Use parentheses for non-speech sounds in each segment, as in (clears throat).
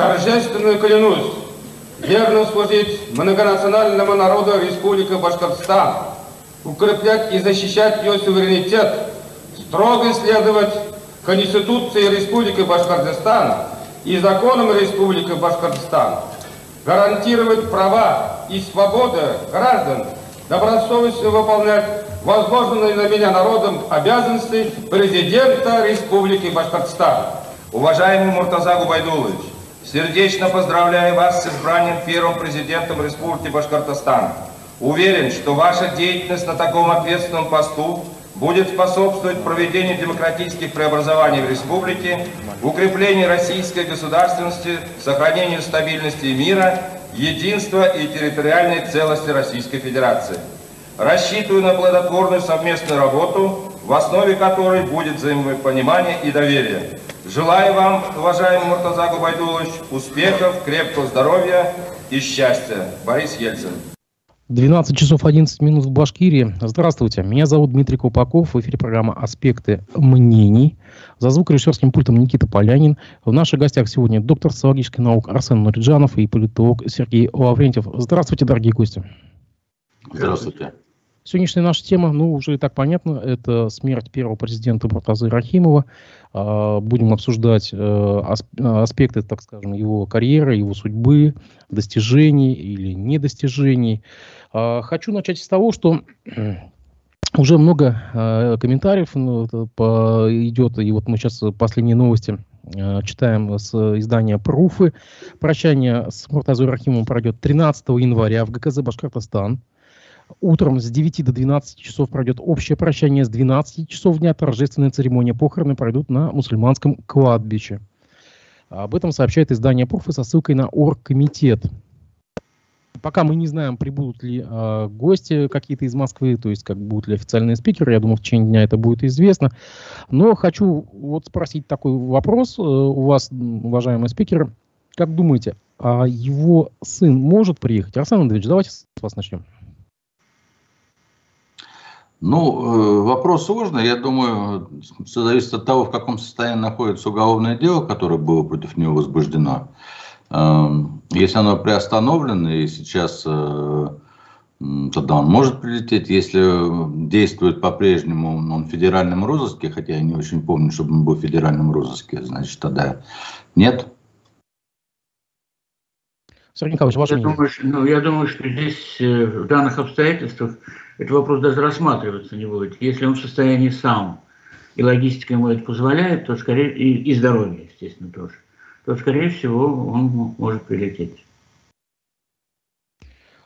Торжественно клянусь. Верно служить многонациональному народу Республики Башкортостан, укреплять и защищать ее суверенитет, строго следовать Конституции Республики Башкортостан и законам Республики Башкортостан, гарантировать права и свободы граждан, добросовестно выполнять возложенные на меня народом обязанности президента Республики Башкортостан. Уважаемый Муртаза Губайдулович, сердечно поздравляю вас с избранием первым президентом Республики Башкортостан. Уверен, что ваша деятельность на таком ответственном посту будет способствовать проведению демократических преобразований в республике, укреплению российской государственности, сохранению стабильности и мира, единства и территориальной целости Российской Федерации. Рассчитываю на плодотворную совместную работу, в основе которой будет взаимопонимание и доверие. Желаю вам, уважаемый Муртаза Губайдулович, успехов, крепкого здоровья и счастья. Борис Ельцин. 12 часов 11 минут в Башкирии. Здравствуйте, меня зовут Дмитрий Купаков. В эфире программа «Аспекты мнений». За звукорежиссерским пультом Никита Полянин. В наших гостях сегодня доктор социологических наук Арсен Нуриджанов и политолог Сергей Лаврентьев. Здравствуйте, дорогие гости. Здравствуйте. Сегодняшняя наша тема, ну, уже и так понятно, это смерть первого президента Муртазы Рахимова. А, будем обсуждать э, аспекты, так скажем, его карьеры, его судьбы, достижений или недостижений. А, хочу начать с того, что (clears throat) уже много э, комментариев ну, идет, и вот мы сейчас последние новости э, читаем с издания «Пруфы». Прощание с Муртазой Рахимовым пройдет 13 января в ГКЗ «Башкортостан». Утром с 9 до 12 часов пройдет общее прощание, с 12 часов дня торжественная церемония похороны пройдут на мусульманском кладбище. Об этом сообщает издание «Пруфы» со ссылкой на оргкомитет. Пока мы не знаем, прибудут ли э, гости какие-то из Москвы, то есть как будут ли официальные спикеры, я думаю, в течение дня это будет известно. Но хочу вот спросить такой вопрос э, у вас, уважаемые спикеры. Как думаете, а его сын может приехать? Арсен Андреевич, давайте с вас начнем. Ну, э, вопрос сложный. Я думаю, все зависит от того, в каком состоянии находится уголовное дело, которое было против него возбуждено. Эм, если оно приостановлено и сейчас э, тогда он может прилететь. Если действует по-прежнему он в федеральном розыске, хотя я не очень помню, чтобы он был в федеральном розыске, значит, тогда нет. Сергей Николаевич, ваше я думаю, ну, я думаю, что здесь э, в данных обстоятельствах этот вопрос даже рассматриваться не будет. Если он в состоянии сам, и логистика ему это позволяет, то скорее, и, и здоровье, естественно, тоже, то, скорее всего, он может прилететь.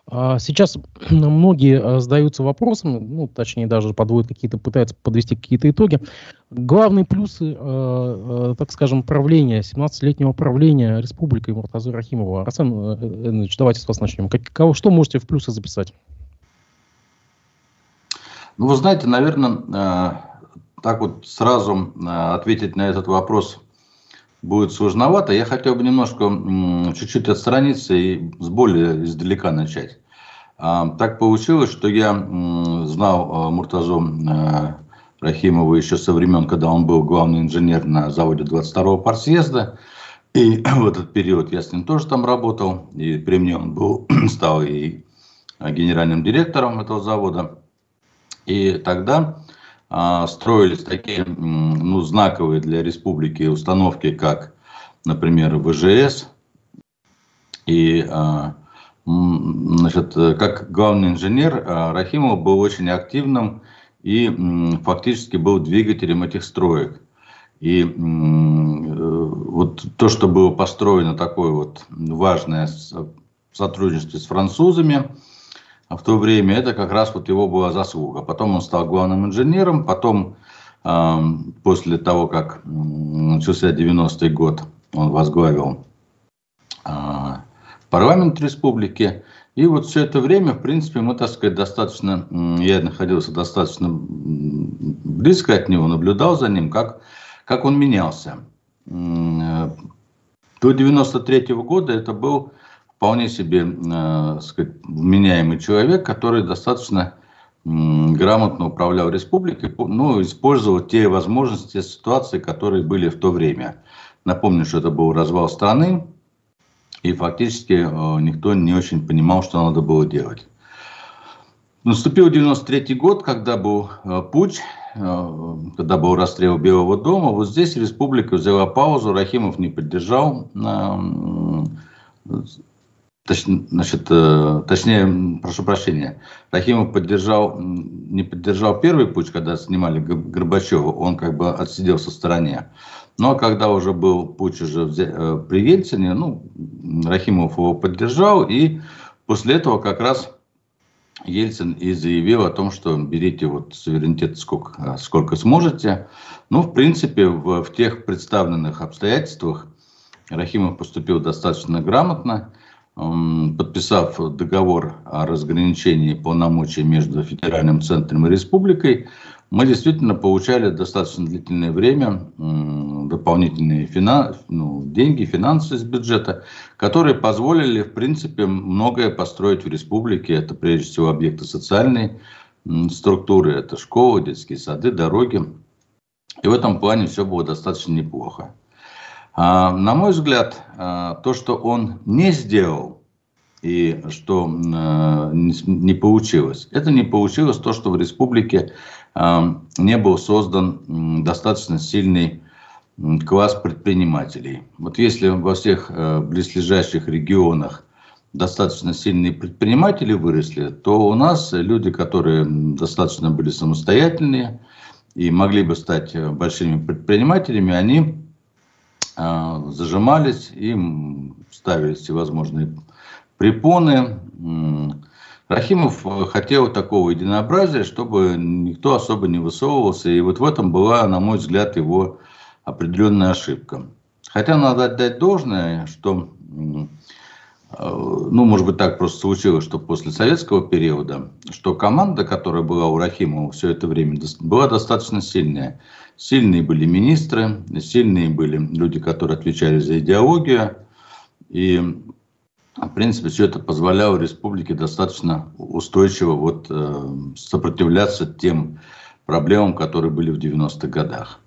А сейчас многие а, задаются вопросом, ну, точнее, даже подводят какие-то, пытаются подвести какие-то итоги. Главные плюсы, э, так скажем, правления, 17-летнего правления Республикой Муртазы Рахимова. Арсен Ильич, давайте с вас начнем. Как, кого, что можете в плюсы записать? Ну, вы знаете, наверное, так вот сразу ответить на этот вопрос будет сложновато. Я хотел бы немножко, чуть-чуть отстраниться и с более издалека начать. А, так получилось, что я знал Муртазу Рахимова еще со времен, когда он был главный инженер на заводе 22-го партсъезда. И (clears throat) в этот период я с ним тоже там работал. И при мне он был, (clears throat) стал и генеральным директором этого завода. И тогда а, строились такие ну, знаковые для республики установки, как, например, ВЖС. И а, значит, как главный инженер а, Рахимов был очень активным и м, фактически был двигателем этих строек. И вот то, что было построено такое вот важное сотрудничество с французами, в то время, это как раз вот его была заслуга. Потом он стал главным инженером, потом э, после того, как начался 90-й год, он возглавил э, парламент республики. И вот все это время, в принципе, мы, так сказать, достаточно, я находился достаточно близко от него, наблюдал за ним, как, как он менялся. До 93 -го года это был вполне себе э, сказать, вменяемый человек, который достаточно э, грамотно управлял республикой, ну, использовал те возможности, те ситуации, которые были в то время. Напомню, что это был развал страны, и фактически э, никто не очень понимал, что надо было делать. Наступил 93 год, когда был э, путь, э, когда был расстрел Белого дома. Вот здесь республика взяла паузу, Рахимов не поддержал Точ, значит, э, точнее, прошу прощения, Рахимов поддержал, не поддержал первый путь, когда снимали Горбачева, он как бы отсиделся в стороне. Но когда уже был путь уже э, при Ельцине, ну, Рахимов его поддержал, и после этого как раз Ельцин и заявил о том, что берите вот суверенитет сколько, сколько сможете. Ну, в принципе, в, в тех представленных обстоятельствах Рахимов поступил достаточно грамотно подписав договор о разграничении полномочий между федеральным центром и республикой, мы действительно получали достаточно длительное время дополнительные финансы, ну, деньги, финансы из бюджета, которые позволили, в принципе, многое построить в республике. Это прежде всего объекты социальной структуры, это школы, детские сады, дороги. И в этом плане все было достаточно неплохо. А, на мой взгляд, а, то, что он не сделал и что а, не получилось, это не получилось то, что в республике не был создан достаточно сильный класс предпринимателей. Вот если во всех близлежащих регионах достаточно сильные предприниматели выросли, то у нас люди, которые достаточно были самостоятельные и могли бы стать большими предпринимателями, они зажимались, им ставили всевозможные препоны. Рахимов хотел такого единообразия, чтобы никто особо не высовывался, и вот в этом была, на мой взгляд, его определенная ошибка. Хотя надо отдать должное, что, ну, может быть, так просто случилось, что после советского периода, что команда, которая была у Рахимова все это время, была достаточно сильная. Сильные были министры, сильные были люди, которые отвечали за идеологию. И, в принципе, все это позволяло республике достаточно устойчиво вот, э, сопротивляться тем проблемам, которые были в 90-х годах.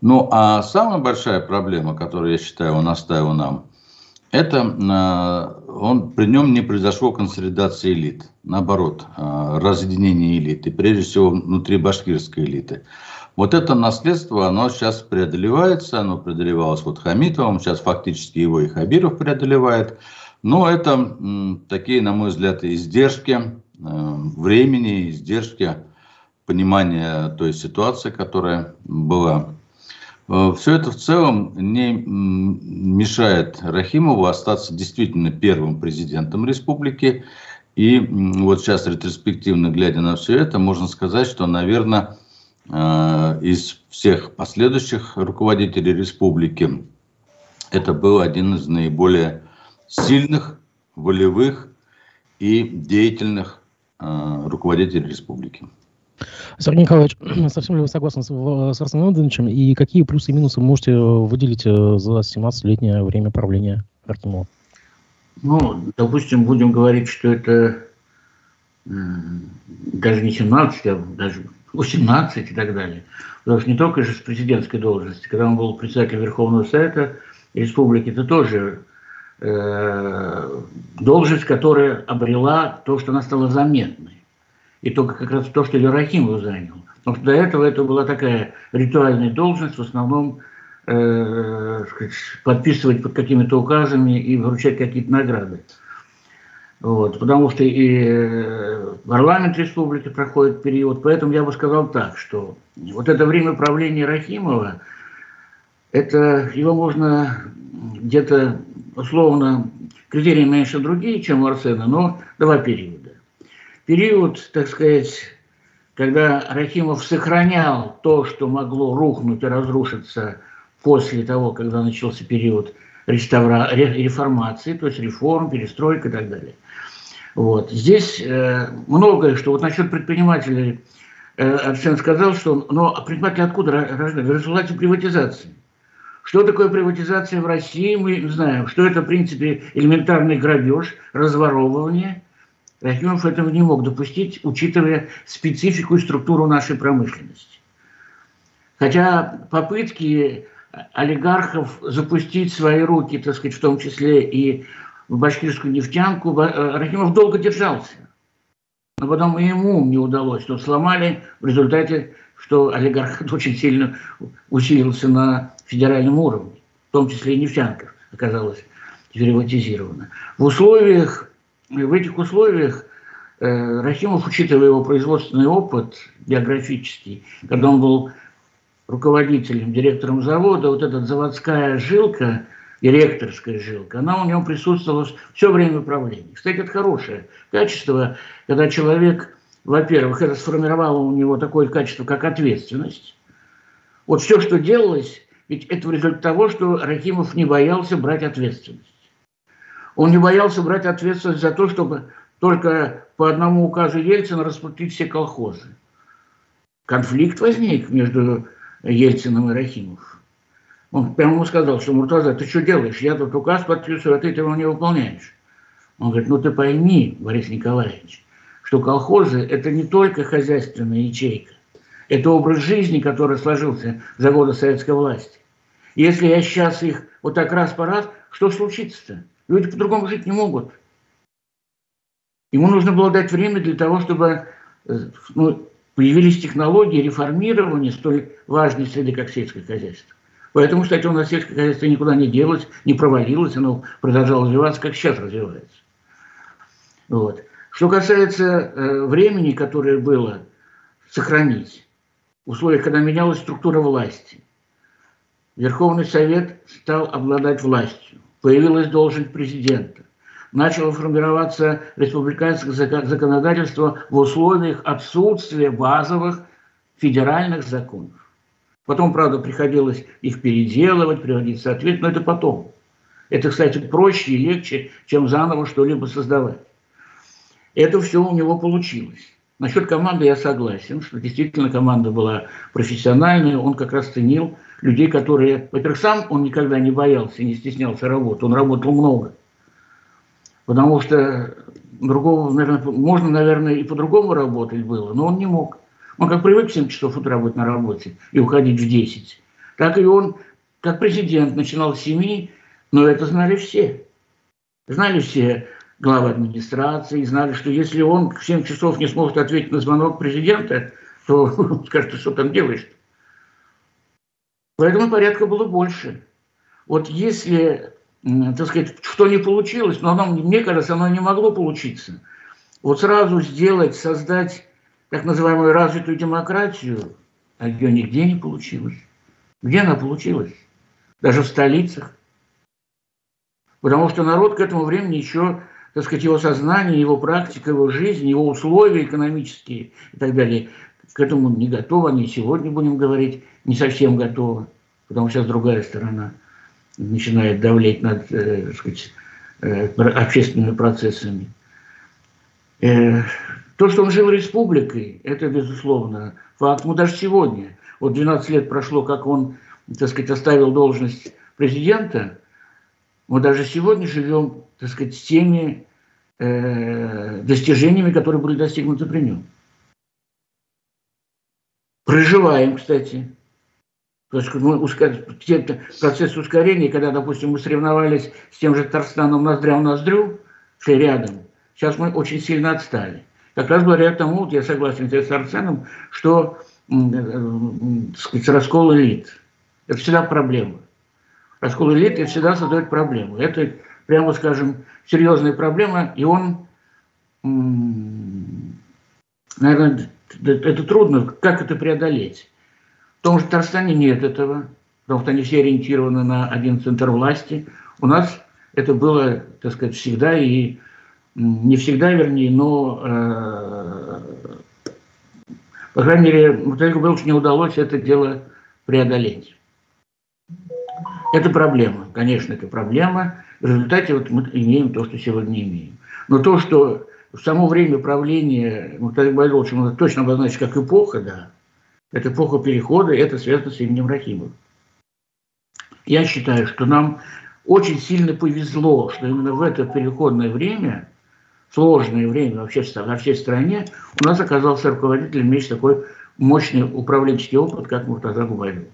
Ну, а самая большая проблема, которую, я считаю, он оставил нам, это э, он, при нем не произошло консолидации элит. Наоборот, э, разъединение элит. И прежде всего внутри башкирской элиты. Вот это наследство, оно сейчас преодолевается, оно преодолевалось вот Хамитовым, сейчас фактически его и Хабиров преодолевает. Но это м, такие, на мой взгляд, издержки э, времени, издержки понимания той ситуации, которая была. Э, Все это в целом не мешает Рахимову остаться действительно первым президентом республики. И вот сейчас ретроспективно глядя на все это, можно сказать, что, наверное, из всех последующих руководителей республики это был один из наиболее сильных, волевых и деятельных э, руководителей республики. Сергей Николаевич, (clears throat) совсем ли вы согласны с, с Арсеном Ивановичем? И какие плюсы и минусы можете выделить э, за 17-летнее время правления Архимова? Ну, допустим, будем говорить, что это даже не 17, а даже 18 и так далее. Потому что не только же с президентской должности, когда он был председателем Верховного Совета Республики, это тоже э, должность, которая обрела то, что она стала заметной. И только как раз то, что Ерахимов занял. Потому что до этого это была такая ритуальная должность, в основном э, сказать, подписывать под какими-то указами и вручать какие-то награды. Вот, потому что и э, парламент республики проходит период, поэтому я бы сказал так, что вот это время правления Рахимова, это его можно где-то условно, критерии меньше другие, чем у Арсена, но два периода. Период, так сказать, когда Рахимов сохранял то, что могло рухнуть и разрушиться после того, когда начался период реставра... реформации, то есть реформ, перестройка и так далее – вот. Здесь э, многое, что вот насчет предпринимателей, э, Арсен сказал, что но предприниматели откуда рождаются? В результате приватизации. Что такое приватизация в России, мы знаем. Что это, в принципе, элементарный грабеж, разворовывание. Рахимов этого не мог допустить, учитывая специфику и структуру нашей промышленности. Хотя попытки олигархов запустить свои руки, так сказать, в том числе и в башкирскую нефтянку. Э, Рахимов долго держался. Но потом и ему не удалось. Но сломали в результате, что олигархат (laughs) очень сильно усилился на федеральном уровне. В том числе и нефтянка оказалась приватизирована. В условиях, в этих условиях э, Рахимов, учитывая его производственный опыт биографический, когда он был руководителем, директором завода, вот эта заводская жилка, директорская жилка, она у него присутствовала все время управления. Кстати, это хорошее качество, когда человек, во-первых, это сформировало у него такое качество, как ответственность. Вот все, что делалось, ведь это в результате того, что Рахимов не боялся брать ответственность. Он не боялся брать ответственность за то, чтобы только по одному указу Ельцина распустить все колхозы. Конфликт возник между Ельцином и Рахимов. Он прямо ему сказал, что Муртаза, ты что делаешь? Я тут указ подписываю, а ты его не выполняешь. Он говорит, ну ты пойми, Борис Николаевич, что колхозы – это не только хозяйственная ячейка, это образ жизни, который сложился за годы советской власти. Если я сейчас их вот так раз по раз, что случится-то? Люди по-другому жить не могут. Ему нужно было дать время для того, чтобы э, ну, появились технологии реформирования столь важной среды, как сельское хозяйство. Поэтому, кстати, у нас сельское хозяйство никуда не делось, не провалилось, оно продолжало развиваться, как сейчас развивается. Вот. Что касается э, времени, которое было сохранить, в условиях, когда менялась структура власти, Верховный Совет стал обладать властью, появилась должность президента начало формироваться республиканское законодательство в условиях отсутствия базовых федеральных законов. Потом, правда, приходилось их переделывать, приводить в соответствие, но это потом. Это, кстати, проще и легче, чем заново что-либо создавать. Это все у него получилось. Насчет команды я согласен, что действительно команда была профессиональная, он как раз ценил людей, которые, во-первых, сам он никогда не боялся, не стеснялся работы, он работал много – Потому что другого, наверное, можно, наверное, и по-другому работать было, но он не мог. Он как привык в 7 часов утра быть на работе и уходить в 10, так и он, как президент, начинал с 7, но это знали все. Знали все главы администрации, знали, что если он в 7 часов не сможет ответить на звонок президента, то (laughs) скажет, что там делаешь? Поэтому порядка было больше. Вот если так сказать, что не получилось, но оно, мне кажется, оно не могло получиться. Вот сразу сделать, создать так называемую развитую демократию, а ее нигде не получилось. Где она получилась? Даже в столицах. Потому что народ к этому времени еще, так сказать, его сознание, его практика, его жизнь, его условия экономические и так далее, к этому не готовы. Они сегодня, будем говорить, не совсем готовы. Потому что сейчас другая сторона – начинает давлеть над э, сказать, э, общественными процессами. То, что он жил республикой, это, безусловно, факт. Мы даже сегодня, вот 12 лет прошло, как он, так сказать, оставил должность президента, мы даже сегодня живем, так сказать, с теми э, достижениями, которые были достигнуты при нем. Проживаем, кстати, то есть ну, процесс ускорения, когда, допустим, мы соревновались с тем же Татарстаном ноздря в ноздрю, шли рядом, сейчас мы очень сильно отстали. Как раз благодаря тому, вот я согласен с Арсеном, что э, сказать, раскол элит. Это всегда проблема. Раскол элит это всегда создает проблему. Это, прямо скажем, серьезная проблема, и он, наверное, это трудно, как это преодолеть том же Татарстане нет этого, потому что они все ориентированы на один центр власти. У нас это было, так сказать, всегда и не всегда, вернее, но, э, по крайней мере, Мухтару Беловичу не удалось это дело преодолеть. Это проблема, конечно, это проблема. В результате вот мы имеем то, что сегодня имеем. Но то, что в само время правления Мухтара Байдовича можно точно обозначить как эпоха, да, это эпоха перехода, это связано с именем Рахимова. Я считаю, что нам очень сильно повезло, что именно в это переходное время, сложное время вообще во всей стране, у нас оказался руководитель, имеющий такой мощный управленческий опыт, как Муртаза Губайдович.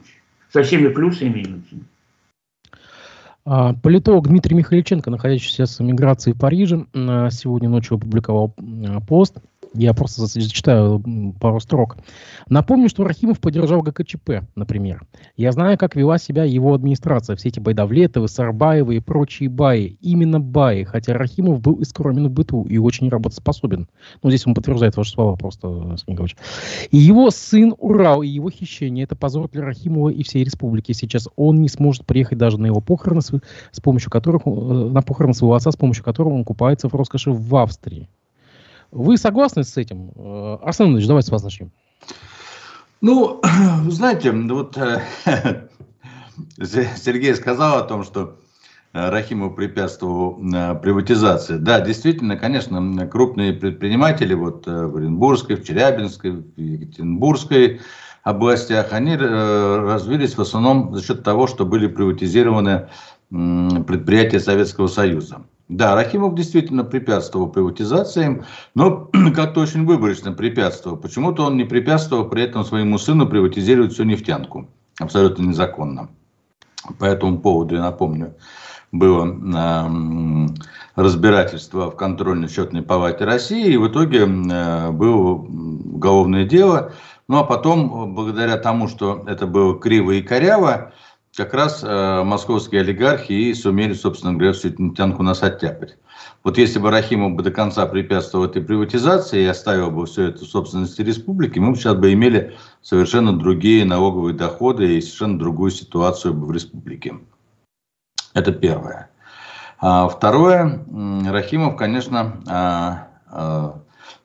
Со всеми плюсами и минусами. А, политолог Дмитрий Михайличенко, находящийся в миграции в Париже, сегодня ночью опубликовал пост – я просто зачитаю пару строк. Напомню, что Рахимов поддержал ГКЧП, например. Я знаю, как вела себя его администрация. Все эти Байдавлетовы, Сарбаевы и прочие баи. Именно баи, хотя Рахимов был искромен в быту и очень работоспособен. Ну, здесь он подтверждает ваши слова просто, Снегович. И его сын Урал, и его хищение – это позор для Рахимова и всей республики. Сейчас он не сможет приехать даже на его похороны, с, с помощью которых, э, на похороны своего отца, с помощью которого он купается в роскоши в Австрии. Вы согласны с этим? Э, Арсен Ильич, давайте с вас начнем. Ну, (clears throat) знаете, вот э, (laughs) Сергей сказал о том, что э, Рахимов препятствовал приватизации. Да, действительно, конечно, крупные предприниматели вот в Оренбургской, в Челябинской, в Екатеринбургской областях, они развились в основном за счет того, что были приватизированы предприятия Советского Союза. Да, Рахимов действительно препятствовал приватизациям, но (clears throat) как-то очень выборочно препятствовал. Почему-то он не препятствовал при этом своему сыну приватизировать всю нефтянку. Абсолютно незаконно. По этому поводу, я напомню, было э, разбирательство в контрольно-счетной палате России, и в итоге э, было уголовное дело. Ну а потом, благодаря тому, что это было криво и коряво, как раз э, московские олигархи и сумели, собственно говоря, всю эту нефтянку нас оттяпать. Вот если бы Рахимов бы до конца препятствовал этой приватизации и оставил бы все это в собственности республики, мы бы сейчас бы имели совершенно другие налоговые доходы и совершенно другую ситуацию бы в республике. Это первое. А второе, Рахимов, конечно, а, а,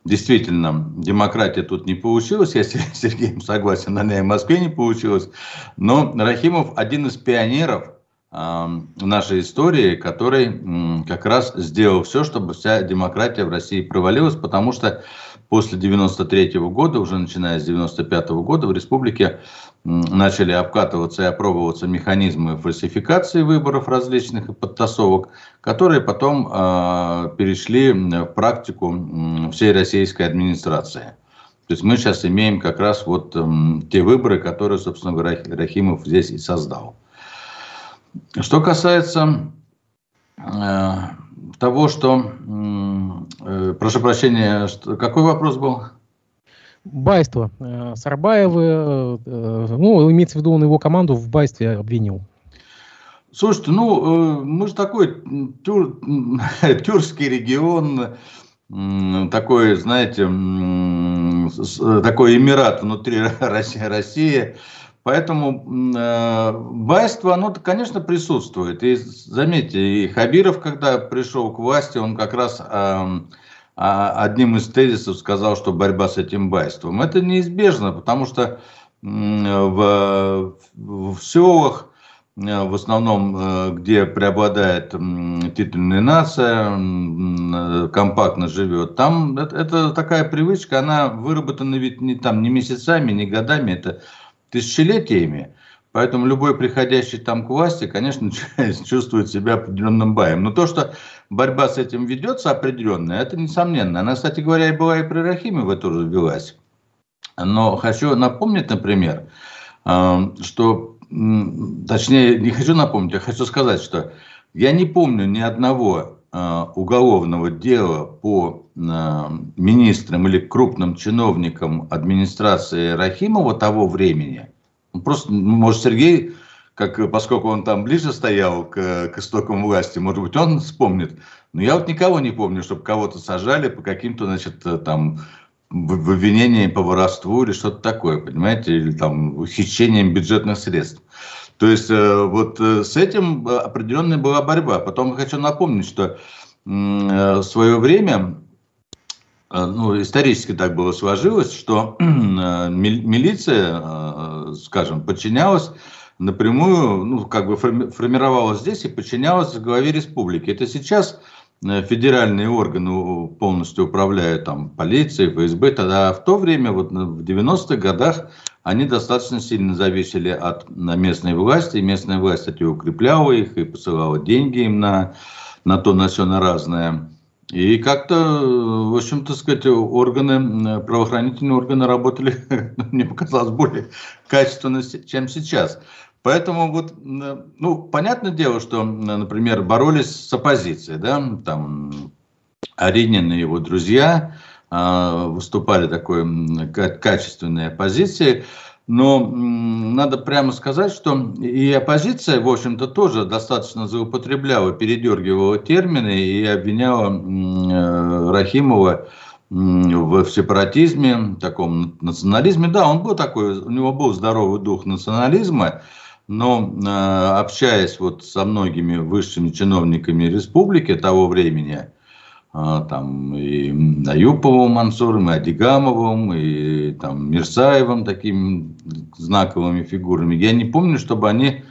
Действительно, демократия тут не получилась, я с (laughs) Сергеем согласен, она и в Москве не получилась. Но Рахимов один из пионеров э, нашей истории, который как раз сделал все, чтобы вся демократия в России провалилась, потому что после 93 -го года, уже начиная с 95 -го года, в республике начали обкатываться и опробоваться механизмы фальсификации выборов различных и подтасовок, которые потом э, перешли в практику всей российской администрации. То есть мы сейчас имеем как раз вот э, те выборы, которые, собственно говоря, Рахимов здесь и создал. Что касается э, того, что... Э, прошу прощения, что, какой вопрос был? Байство. Э, Сарбаевы, э, ну, имеется в виду, он его команду в байстве обвинил. Слушайте, ну, э, мы же такой тюр, (laughs) тюркский регион, такой, знаете, такой эмират внутри (laughs) России, России. Поэтому байство, оно, конечно, присутствует. И заметьте, и Хабиров, когда пришел к власти, он как раз а одним из тезисов сказал, что борьба с этим байством. Это неизбежно, потому что в, в селах, в основном, э, где преобладает титульная нация, компактно живет, там это, это такая привычка, она выработана ведь не, там, не месяцами, не годами, это тысячелетиями. Поэтому любой приходящий там к власти, конечно, (laughs) чувствует себя определенным баем. Но то, что борьба с этим ведется определенная, это несомненно. Она, кстати говоря, и была и при Рахимове тоже велась. Но хочу напомнить, например, э, что, точнее, не хочу напомнить, я хочу сказать, что я не помню ни одного э, уголовного дела по э, министрам или крупным чиновникам администрации Рахимова того времени – ну, просто, может, Сергей, как, поскольку он там ближе стоял к, к истокам власти, может быть, он вспомнит. Но я вот никого не помню, чтобы кого-то сажали по каким-то, значит, там, в обвинении по воровству или что-то такое, понимаете, или там хищением бюджетных средств. То есть э, вот э, с этим определенная была борьба. Потом хочу напомнить, что в свое время Э, ну, исторически так было сложилось, что (clears throat) э, милиция, э, скажем, подчинялась напрямую, ну, как бы формировалась здесь и подчинялась главе республики. Это сейчас федеральные органы полностью управляют там полицией, ФСБ, тогда в то время, вот в 90-х годах, они достаточно сильно зависели от местной власти, и местная власть, кстати, укрепляла их и посылала деньги им на, на то, на все, на разное. И как-то, в общем-то сказать, органы, правоохранительные органы работали, (laughs) мне показалось, более качественно, чем сейчас. Поэтому вот, ну, понятное дело, что, например, боролись с оппозицией, да, там Аринин и его друзья э, выступали такой качественной оппозицией, но надо прямо сказать, что и оппозиция, в общем-то, тоже достаточно заупотребляла, передергивала термины и обвиняла э, Рахимова в сепаратизме, таком национализме. Да, он был такой, у него был здоровый дух национализма, но э, общаясь вот со многими высшими чиновниками республики того времени, там и Аюповым Мансуром, и Адигамовым, и там Мирсаевым, такими знаковыми фигурами, я не помню, чтобы они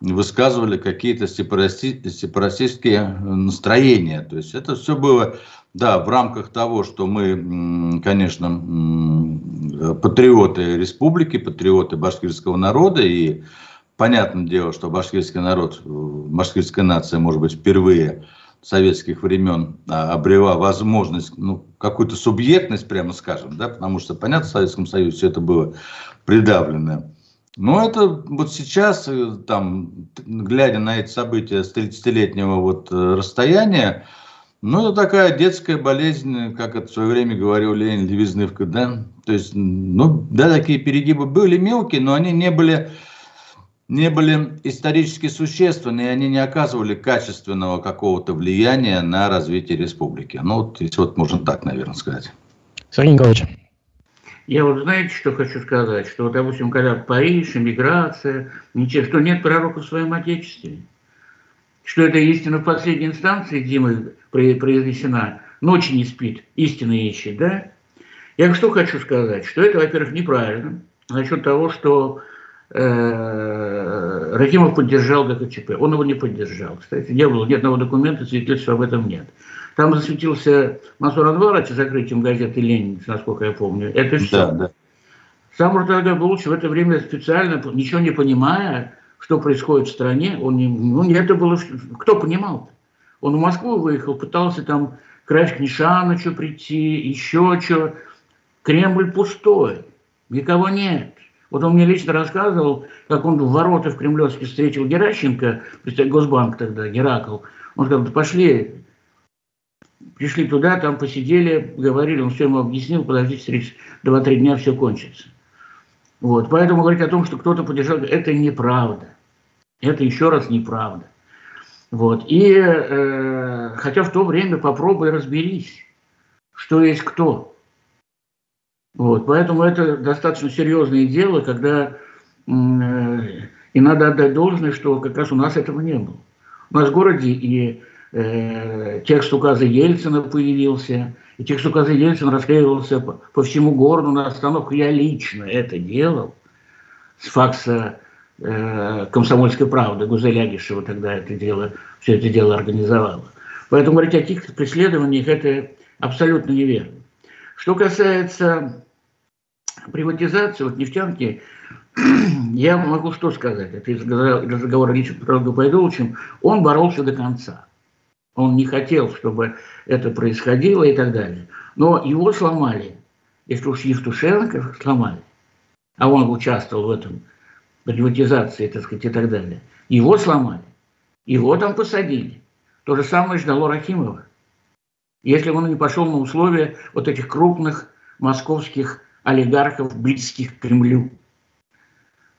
высказывали какие-то сепарати сепаратистские настроения. То есть это все было, да, в рамках того, что мы, конечно, патриоты республики, патриоты башкирского народа, и понятное дело, что башкирский народ, башкирская нация, может быть, впервые советских времен а, обрела возможность, ну, какую-то субъектность, прямо скажем, да, потому что, понятно, в Советском Союзе все это было придавлено. Но это вот сейчас, э, там, глядя на эти события с 30-летнего вот э, расстояния, ну, это такая детская болезнь, как это в свое время говорил Ленин, левизнывка, да. То есть, ну, да, такие перегибы были мелкие, но они не были, не были исторически существенны, и они не оказывали качественного какого-то влияния на развитие республики. Ну, вот, если вот можно так, наверное, сказать. Сергей Николаевич. Я вот знаете, что хочу сказать? Что, вот, допустим, когда Париж, эмиграция, ничего, что нет пророка в своем Отечестве. Что это истина в последней инстанции, Дима, произнесена. Ночи не спит, истина ищет, да? Я что хочу сказать? Что это, во-первых, неправильно. Насчет того, что Рахимов поддержал ГКЧП. Он его не поддержал. Кстати, не было ни одного документа, свидетельства об этом нет. Там засветился Мансур Анварович закрытием газеты «Ленин», насколько я помню. Это все. Да, да. Сам Муртага Булыч в это время специально, ничего не понимая, что происходит в стране, он не, ну, это было, кто понимал? -то? Он в Москву выехал, пытался там к Нишанычу прийти, еще что. Кремль пустой, никого нет. Вот он мне лично рассказывал, как он в ворота в Кремлевске встретил Геращенко, Госбанк тогда, Геракл. Он сказал, да пошли, пришли туда, там посидели, говорили, он все ему объяснил, подождите, два-три дня все кончится. Вот. Поэтому говорить о том, что кто-то поддержал, это неправда. Это еще раз неправда. Вот. И э, хотя в то время попробуй разберись, что есть кто. Вот. Поэтому это достаточно серьезное дело, когда э, и надо отдать должное, что как раз у нас этого не было. У нас в городе и э, текст указа Ельцина появился, и текст указа Ельцина расклеивался по, по всему городу на остановку. Я лично это делал с факса э, «Комсомольской правды». Гузель тогда это дело, все это дело организовала. Поэтому говорить о каких-то преследованиях – это абсолютно неверно. Что касается приватизации, вот нефтянки, (clears throat) я могу что сказать, это из разговора Ильича Петровым Габайдуловичем, он боролся до конца. Он не хотел, чтобы это происходило и так далее. Но его сломали. Если уж Евтушенко сломали, а он участвовал в этом, приватизации, так сказать, и так далее. Его сломали. Его там посадили. То же самое ждало Рахимова. Если он не пошел на условия вот этих крупных московских олигархов, близких к Кремлю.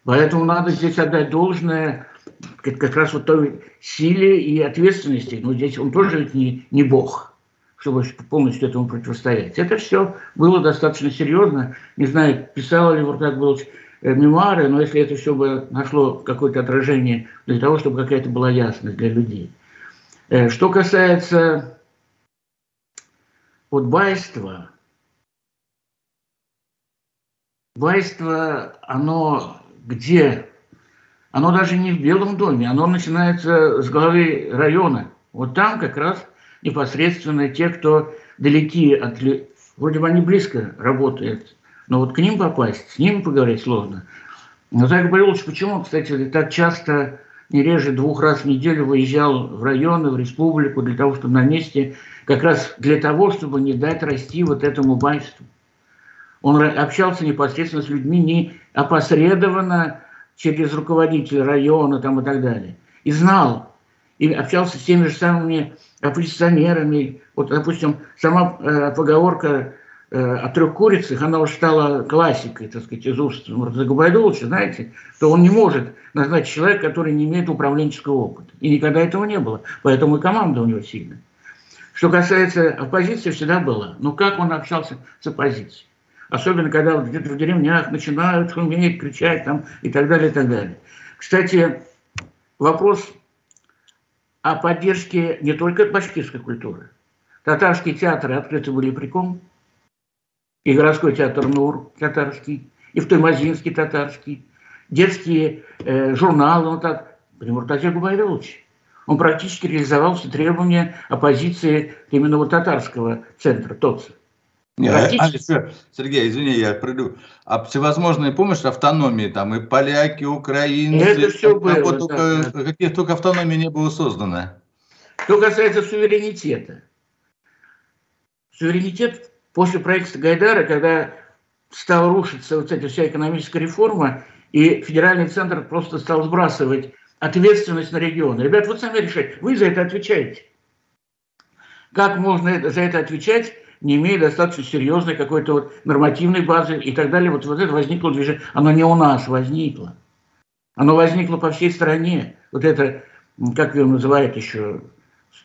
Поэтому надо здесь отдать должное как раз вот той силе и ответственности. Но здесь он тоже ведь не, не бог, чтобы полностью этому противостоять. Это все было достаточно серьезно. Не знаю, писал ли Вуртак Булыч э, мемуары, но если это все бы нашло какое-то отражение для того, чтобы какая-то была ясность для людей. Э, что касается вот байство, оно где оно даже не в Белом доме, оно начинается с главы района. Вот там как раз непосредственно те, кто далеки от... Вроде бы они близко работают, но вот к ним попасть, с ними поговорить сложно. Но так говорил, почему, кстати, так часто, не реже двух раз в неделю выезжал в районы, в республику, для того, чтобы на месте, как раз для того, чтобы не дать расти вот этому байству. Он общался непосредственно с людьми, не опосредованно через руководителя района там, и так далее. И знал, и общался с теми же самыми оппозиционерами. Вот, допустим, сама э, поговорка э, о трех курицах, она уже стала классикой, так сказать, из уст Губайдуловича, знаете, то он не может назначить человека, который не имеет управленческого опыта. И никогда этого не было. Поэтому и команда у него сильная. Что касается оппозиции, всегда было. Но как он общался с оппозицией? Особенно, когда вот где-то в деревнях начинают шуметь, кричать там и так далее, и так далее. Кстати, вопрос о поддержке не только башкирской культуры. Татарские театры открыты были при ком? И городской театр Нур татарский, и в Туймазинский татарский, детские э, журналы, вот так, при Муртазе Губайдуловиче. Он практически реализовал все требования оппозиции именно вот татарского центра, ТОЦа. А, Сергей, извини, я приду. А всевозможные, помощь автономии, там и поляки, украинцы, это все было, вот только, да. каких только автономий не было создано. Что касается суверенитета. Суверенитет после правительства Гайдара, когда стала рушиться вот эта вся экономическая реформа, и федеральный центр просто стал сбрасывать ответственность на регионы. Ребят, вот сами решайте, вы за это отвечаете. Как можно за это отвечать, не имея достаточно серьезной какой-то вот нормативной базы и так далее. Вот, вот это возникло движение. Оно не у нас возникло. Оно возникло по всей стране. Вот это, как его называют еще,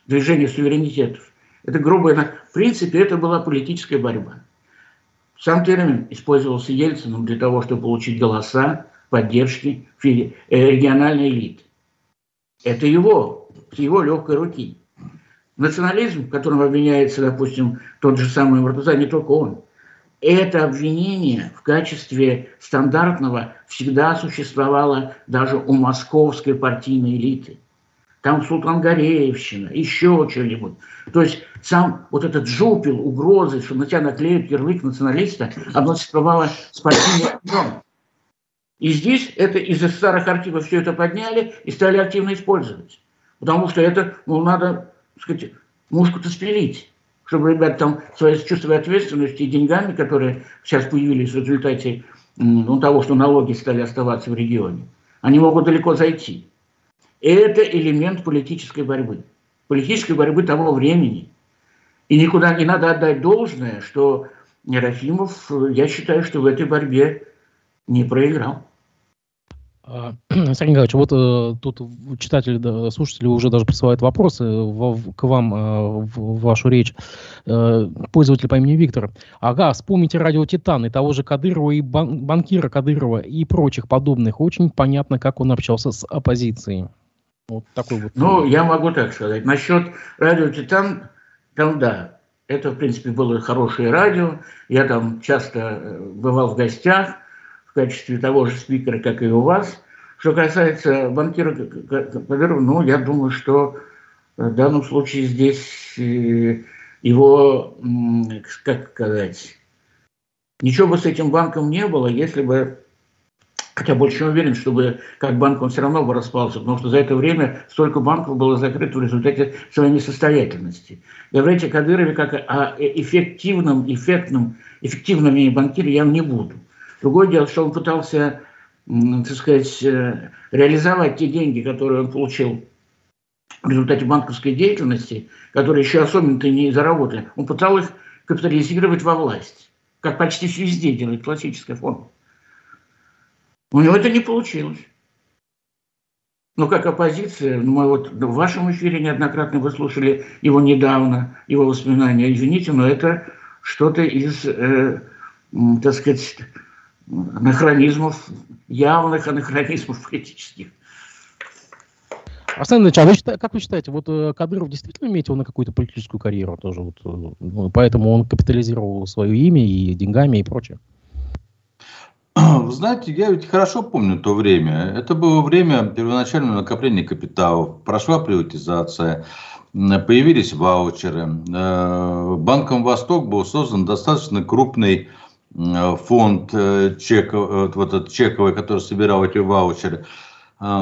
движение суверенитетов. Это грубое. В принципе, это была политическая борьба. Сам термин использовался Ельциным для того, чтобы получить голоса, поддержки э, региональной элиты. Это его, его легкой руки. Национализм, в котором обвиняется, допустим, тот же самый Муртаза, не только он, это обвинение в качестве стандартного всегда существовало даже у московской партийной элиты. Там Султангареевщина, еще что-нибудь. То есть сам вот этот жупел, угрозы, что на тебя наклеют ярлык националиста, существовало с партийным днем. И здесь это из старых архивов все это подняли и стали активно использовать. Потому что это, ну, надо сказать, мушку-то спилить, чтобы ребята там своей чувством ответственности и деньгами, которые сейчас появились в результате ну, того, что налоги стали оставаться в регионе, они могут далеко зайти. Это элемент политической борьбы. Политической борьбы того времени. И никуда не надо отдать должное, что Ерофимов, я считаю, что в этой борьбе не проиграл. А, (clears throat) Сергей Николаевич, вот э, тут читатели, да, слушатели уже даже присылают вопросы в, к вам э, в вашу речь. Э, пользователь по имени Виктор. Ага, вспомните радио Титан и того же Кадырова и бан, банкира Кадырова и прочих подобных. Очень понятно, как он общался с оппозицией. Вот такой вот. Ну, я могу так сказать. Насчет радио Титан, там да, это, в принципе, было хорошее радио. Я там часто э, бывал в гостях в качестве того же спикера, как и у вас. Что касается банкира Кадырова, ну, я думаю, что в данном случае здесь э, его, как сказать, ничего бы с этим банком не было, если бы, хотя больше уверен, чтобы как банк он все равно бы распался, потому что за это время столько банков было закрыто в результате своей несостоятельности. Говорить о Кадырове как о эффективном, эффектном, эффективном банкире я не буду. Другое дело, что он пытался, так сказать, э, реализовать те деньги, которые он получил в результате банковской деятельности, которые еще особенно-то не заработали. Он пытался их капитализировать во власть, как почти везде делает классическая форма. У него это не получилось. Но как оппозиция, ну, мы вот в вашем эфире неоднократно вы слушали его недавно, его воспоминания, извините, но это что-то из, э, так сказать, анахронизмов, явных анахронизмов политических. Арсен Ильич, а вы как вы считаете, вот э, Кадыров действительно метил на какую-то политическую карьеру тоже, вот, э, ну, поэтому он капитализировал свое имя и деньгами и прочее? (clears throat) Вы знаете, я ведь хорошо помню то время. Это было время первоначального накопления капиталов, прошла приватизация, появились ваучеры. Э, Банком «Восток» был создан достаточно крупный фонд э, чеков, э, вот этот чековый, который собирал эти ваучеры.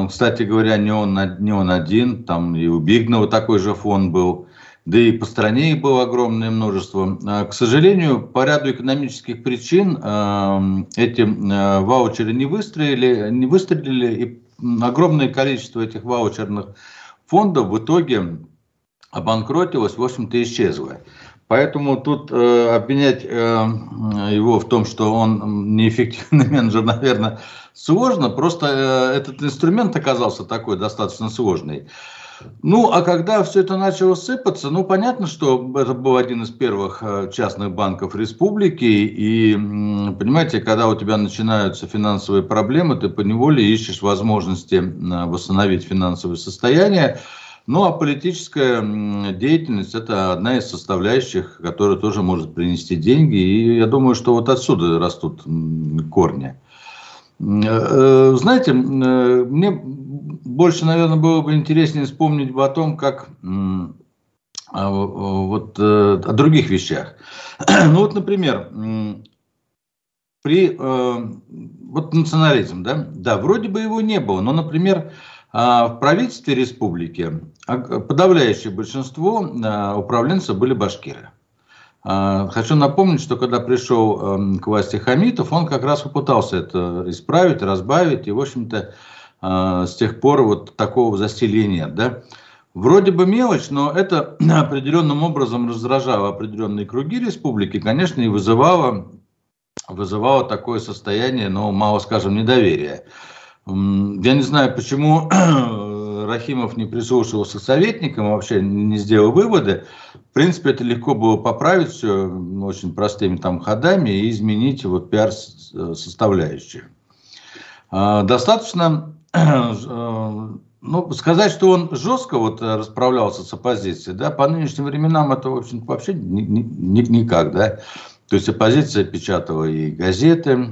Кстати говоря, не он, не он один, там и у Бигнова такой же фонд был. да и по стране их было огромное множество. А, к сожалению, по ряду экономических причин эти ваучеры не выстрелили, не выстрелили, и огромное количество этих ваучерных фондов в итоге обанкротилось, в общем-то, исчезло. Поэтому тут э, обвинять э, его в том, что он неэффективный (laughs) менеджер, наверное, сложно. Просто э, этот инструмент оказался такой достаточно сложный. Ну, а когда все это начало сыпаться, ну, понятно, что это был один из первых э, частных банков республики, и, понимаете, когда у тебя начинаются финансовые проблемы, ты поневоле ищешь возможности э, восстановить финансовое состояние, ну а политическая деятельность это одна из составляющих, которая тоже может принести деньги. И я думаю, что вот отсюда растут корни. Э, э, знаете, э, мне больше, наверное, было бы интереснее вспомнить бы о том, как вот о других вещах. (clears throat) Ну вот, например, при вот национализм, да, да, вроде бы его не было, но, например, а в правительстве республики подавляющее большинство а, управленцев были башкиры. А, хочу напомнить, что когда пришел эм, к власти Хамитов, он как раз попытался это исправить, разбавить, и, в общем-то, с тех пор вот такого заселения. Да? Вроде бы мелочь, но это (clears throat) определенным образом раздражало определенные круги республики, конечно, и вызывало, вызывало такое состояние, ну, мало скажем, недоверия. Я не знаю, почему (clears throat) Рахимов не прислушивался к советникам, вообще не сделал выводы. В принципе, это легко было поправить все очень простыми там ходами и изменить вот пиар-составляющую. А, достаточно э, ну, сказать, что он жестко вот расправлялся с оппозицией, да, по нынешним временам это, в общем вообще ни, ни, никак, да. То есть оппозиция печатала и газеты,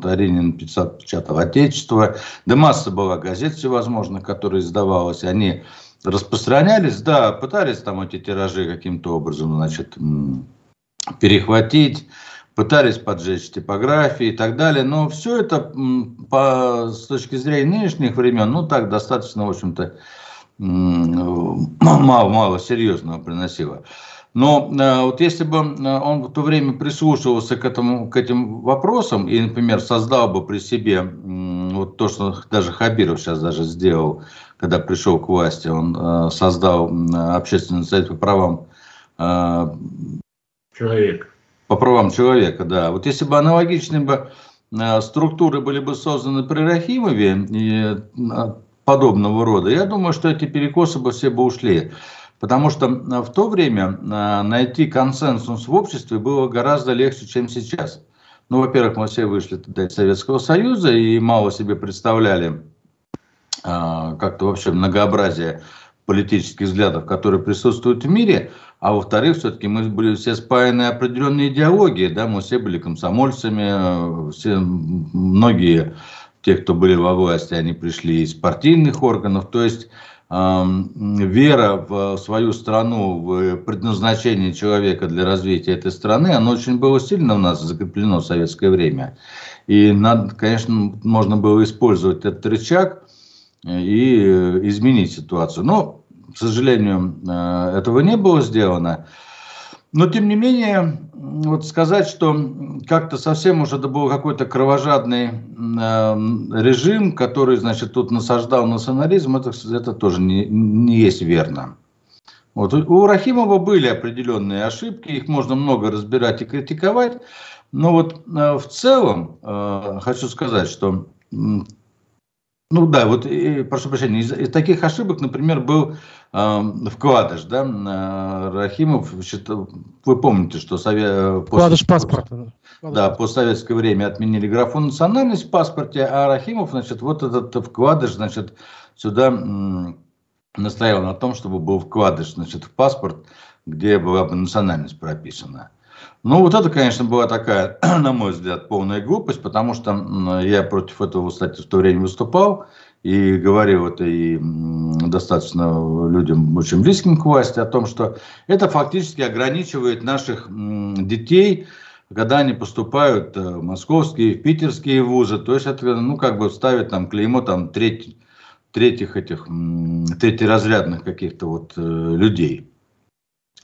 Таринин печатал «Отечество», да масса была газет всевозможных, которые издавалась, они распространялись, да, пытались там эти тиражи каким-то образом, значит, перехватить, пытались поджечь типографии и так далее, но все это по, с точки зрения нынешних времен, ну так достаточно, в общем-то, мало, мало серьезного приносило. Но э, вот если бы э, он в то время прислушивался к, этому, к этим вопросам и, например, создал бы при себе вот то, что даже Хабиров сейчас даже сделал, когда пришел к власти, он э, создал общественный совет по правам человека. По правам человека, да. Вот если бы аналогичные бы структуры были бы созданы при Рахимове и подобного рода, я думаю, что эти перекосы бы все бы ушли. Потому что в то время э, найти консенсус в обществе было гораздо легче, чем сейчас. Ну, во-первых, мы все вышли тогда из Советского Союза и мало себе представляли э, как-то вообще многообразие политических взглядов, которые присутствуют в мире. А во-вторых, все-таки мы были все спаяны определенной идеологией, да, мы все были комсомольцами, все, многие, те, кто были во власти, они пришли из партийных органов, то есть вера в свою страну, в предназначение человека для развития этой страны, оно очень было сильно у нас закреплено в советское время. И, надо, конечно, можно было использовать этот рычаг и изменить ситуацию. Но, к сожалению, э, этого не было сделано. Но, тем не менее, вот сказать, что как-то совсем уже это был какой-то кровожадный э, режим, который, значит, тут насаждал национализм, это, это тоже не, не есть верно. Вот. У Рахимова были определенные ошибки, их можно много разбирать и критиковать, но вот э, в целом э, хочу сказать, что ну да, вот, и, прошу прощения, из, из таких ошибок, например, был э, вкладыш, да, э, Рахимов, считал, вы помните, что совет... Вкладыш паспорта. Да, по советское время отменили графу национальность в паспорте, а Рахимов, значит, вот этот вкладыш, значит, сюда м, настоял на том, чтобы был вкладыш, значит, в паспорт, где была бы национальность прописана. Ну, вот это, конечно, была такая, (clears throat) на мой взгляд, полная глупость, потому что я против этого, кстати, в то время выступал и говорил это и достаточно людям очень близким к власти о том, что это фактически ограничивает наших детей, когда они поступают в московские, в питерские вузы, то есть это, ну, как бы ставит там клеймо там треть, третьих этих, третьеразрядных каких-то вот э, людей.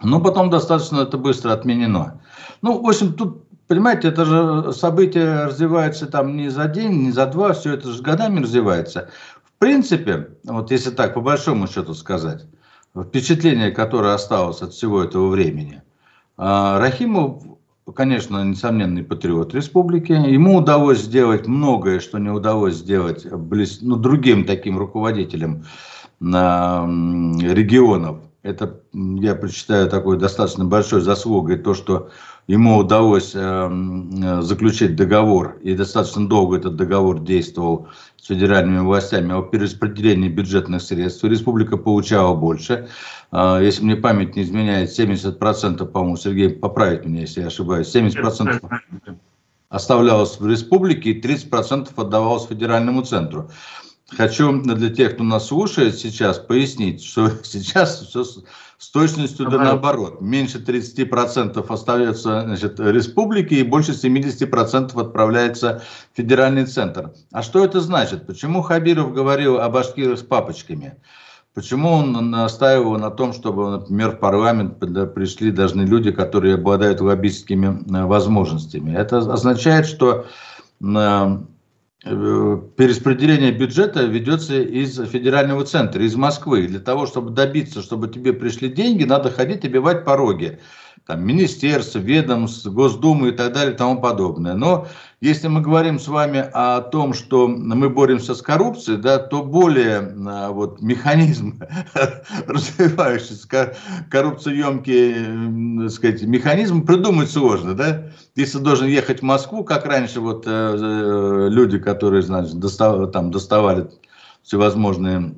Но потом достаточно это быстро отменено. Ну, в общем, тут, понимаете, это же событие развивается там не за день, не за два, все это же годами развивается. В принципе, вот если так по большому счету сказать, впечатление, которое осталось от всего этого времени, а, Рахимов, конечно, несомненный патриот республики. Ему удалось сделать многое, что не удалось сделать близ, ну, другим таким руководителям регионов это, я прочитаю, такой достаточно большой заслугой, то, что ему удалось э, заключить договор, и достаточно долго этот договор действовал с федеральными властями о перераспределении бюджетных средств. Республика получала больше. Э, если мне память не изменяет, 70%, по-моему, Сергей, поправит меня, если я ошибаюсь, 70% оставлялось в республике и 30% отдавалось федеральному центру. Хочу для тех, кто нас слушает сейчас, пояснить, что (laughs) сейчас все с точностью да наоборот. Меньше 30% остается значит, республики и больше 70% отправляется в федеральный центр. А что это значит? Почему Хабиров говорил о башкирах с папочками? Почему он настаивал на том, чтобы, например, в парламент пришли должны люди, которые обладают лоббистскими э, возможностями? Это означает, что Э, перераспределение бюджета ведется из федерального центра, из Москвы. Для того, чтобы добиться, чтобы тебе пришли деньги, надо ходить и бивать пороги там, министерств, ведомств, Госдумы и так далее и тому подобное. Но если мы говорим с вами о том, что мы боремся с коррупцией, да, то более а, вот, механизм, (laughs) развивающийся, коррупциеемкий сказать, механизм придумать сложно. Да? Если должен ехать в Москву, как раньше вот, э, э люди, которые значит, достав, там, доставали всевозможные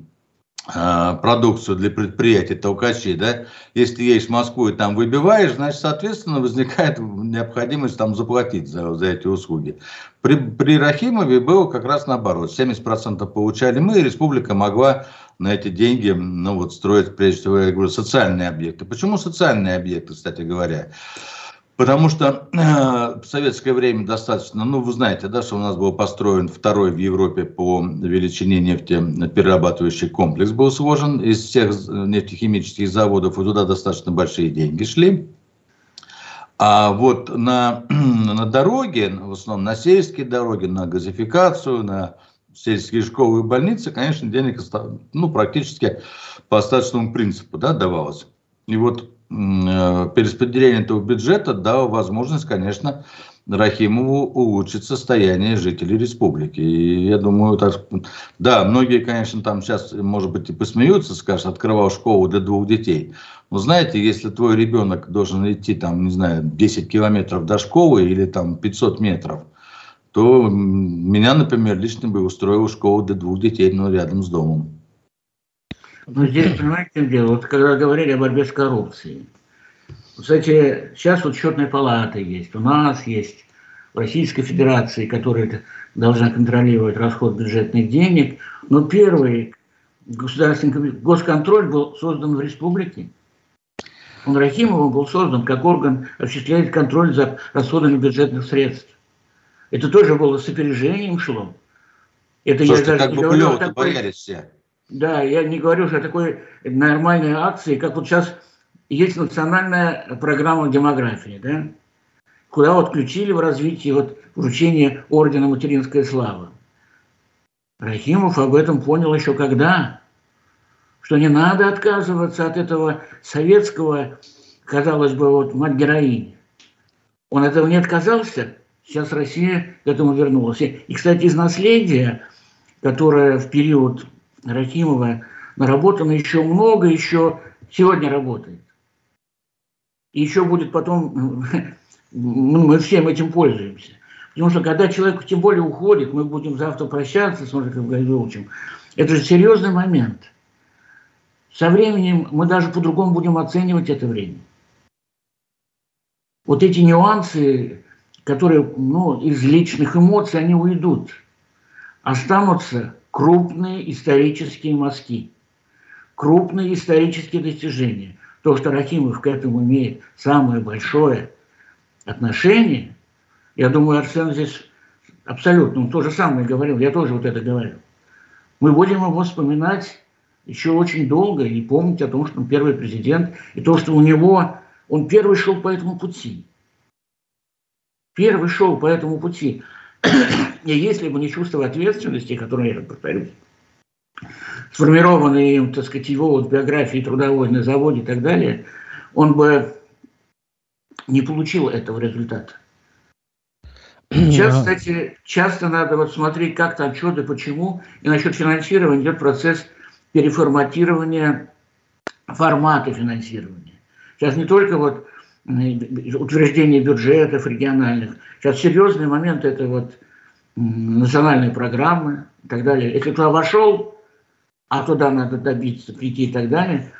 продукцию для предприятий, толкачей, да, если ты в Москву и там выбиваешь, значит, соответственно, возникает необходимость там заплатить за, за эти услуги. При, при Рахимове было как раз наоборот. 70% получали мы, и республика могла на эти деньги, ну вот, строить, прежде всего, я говорю, социальные объекты. Почему социальные объекты, кстати говоря? Потому что э, в советское время достаточно, ну вы знаете, да, что у нас был построен второй в Европе по величине нефти перерабатывающий комплекс был сложен из всех нефтехимических заводов, и туда достаточно большие деньги шли. А вот на, (clears throat) на дороге, в основном на сельские дороги, на газификацию, на сельские школы и больницы, конечно, денег ну, практически по остаточному принципу да, давалось. И вот Э, перераспределение этого бюджета дало возможность, конечно, Рахимову улучшить состояние жителей республики. И я думаю, так, да, многие, конечно, там сейчас, может быть, и посмеются, скажут, открывал школу для двух детей. Но знаете, если твой ребенок должен идти, там, не знаю, 10 километров до школы или там 500 метров, то меня, например, лично бы устроил школу для двух детей, но рядом с домом. Но здесь, понимаете, дело, вот когда говорили о борьбе с коррупцией, кстати, сейчас вот счетная палата есть, у нас есть, в Российской Федерации, которая должна контролировать расход бюджетных денег, но первый государственный госконтроль был создан в республике. Он Рахимовым был создан как орган, осуществляет контроль за расходами бюджетных средств. Это тоже было с опережением шло. Это Слушайте, я даже как бы говорю, такой... боялись все. Да, я не говорю что о такой нормальной акции, как вот сейчас есть национальная программа демографии, да, куда вот включили в развитие вот вручение ордена «Материнская слава». Рахимов об этом понял еще когда, что не надо отказываться от этого советского, казалось бы, вот мать героини. Он этого не отказался, сейчас Россия к этому вернулась. И, кстати, из наследия, которое в период Рахимова наработано еще много, еще сегодня работает. И еще будет потом, (laughs) мы всем этим пользуемся. Потому что когда человек тем более уходит, мы будем завтра прощаться с Марком Гайдовичем, это же серьезный момент. Со временем мы даже по-другому будем оценивать это время. Вот эти нюансы, которые ну, из личных эмоций, они уйдут. Останутся крупные исторические мазки, крупные исторические достижения. То, что Рахимов к этому имеет самое большое отношение, я думаю, Арсен здесь абсолютно, он то же самое говорил, я тоже вот это говорю. Мы будем его вспоминать еще очень долго и помнить о том, что он первый президент, и то, что у него, он первый шел по этому пути. Первый шел по этому пути. И если бы не чувство ответственности, которое я повторюсь, сформированное им, так сказать, его вот биографии трудовой на заводе и так далее, он бы не получил этого результата. Сейчас, кстати, часто надо вот смотреть, как там, что да почему. И насчет финансирования идет процесс переформатирования формата финансирования. Сейчас не только вот утверждение бюджетов региональных. Сейчас серьезный момент это вот национальные программы и так далее. Если туда вошел, а туда надо добиться, прийти и так далее,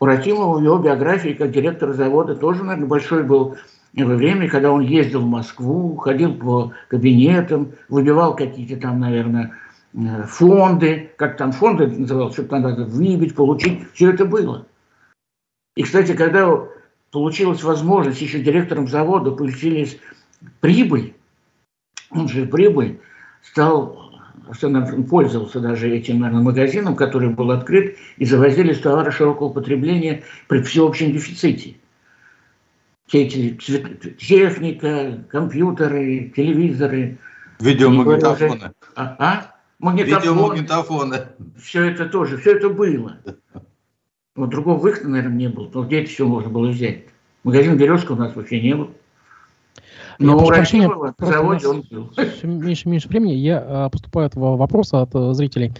у Рахимова его биографии как директор завода тоже, наверное, большой был во время, когда он ездил в Москву, ходил по кабинетам, выбивал какие-то там, наверное, э, фонды, как там фонды называл, что там надо выбить, получить, все это было. И, кстати, когда получилась возможность еще директором завода, получились прибыль, он же прибыль, стал, пользовался даже этим, наверное, магазином, который был открыт, и завозились товары широкого потребления при всеобщем дефиците. Все эти техника, компьютеры, телевизоры. Видеомагнитофоны. А? а? Магнитофон. Видеомагнитофоны. Все это тоже, все это было. Вот другого выхода, наверное, не было. Но где это все можно было взять? Магазин «Березка» у нас вообще не было. Но я прощения, заводе он был. (laughs) Меньше меньше времени. Я а, поступают вопросы от а, зрителей.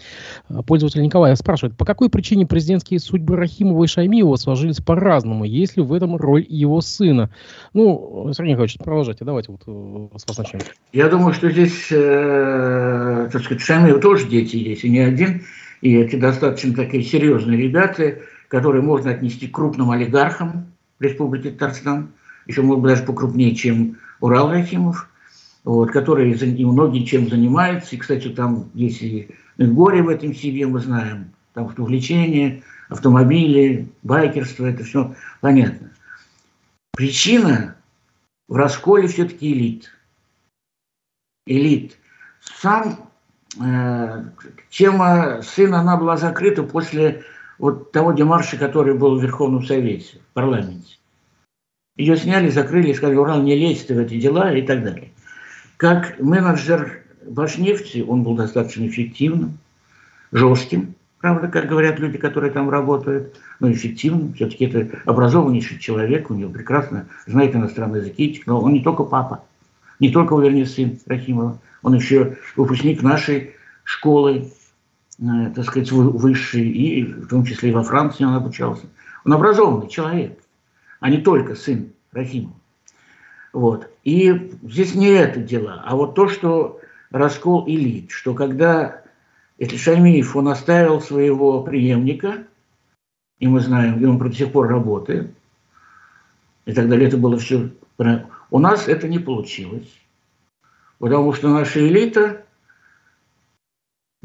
А, пользователь Николай спрашивает, по какой причине президентские судьбы Рахимова и Шаймиева сложились по-разному? Есть ли в этом роль его сына? Ну, Сергей Николаевич, продолжайте. Давайте вот э, с вас начнем. Я думаю, что здесь, э, так сказать, Шаймиева тоже дети есть, и не один. И эти достаточно такие серьезные ребята, которые можно отнести к крупным олигархам Республики Татарстан, еще, может быть, даже покрупнее, чем Урал Рахимов, вот, который и многие чем занимаются. И, кстати, там есть и горе в этом себе, мы знаем. Там увлечение, автомобили, байкерство, это все понятно. Причина в расколе все-таки элит. Элит. Сам э, тема сына, она была закрыта после вот того демарша, который был в Верховном Совете, в парламенте. Ее сняли, закрыли, сказали, Урал, не лезь ты в эти дела и так далее. Как менеджер Башнефти, он был достаточно эффективным, жестким, правда, как говорят люди, которые там работают, но эффективным. Все-таки это образованнейший человек, у него прекрасно знает иностранные языки, но он не только папа, не только, вернее, сын Рахимова, он еще выпускник нашей школы, так сказать, высшей, и в том числе и во Франции он обучался. Он образованный человек а не только сын Рахима. Вот. И здесь не это дело, а вот то, что раскол элит, что когда если Шаймиев, он оставил своего преемника, и мы знаем, и он до сих пор работает, и так далее, это было все... У нас это не получилось, потому что наша элита,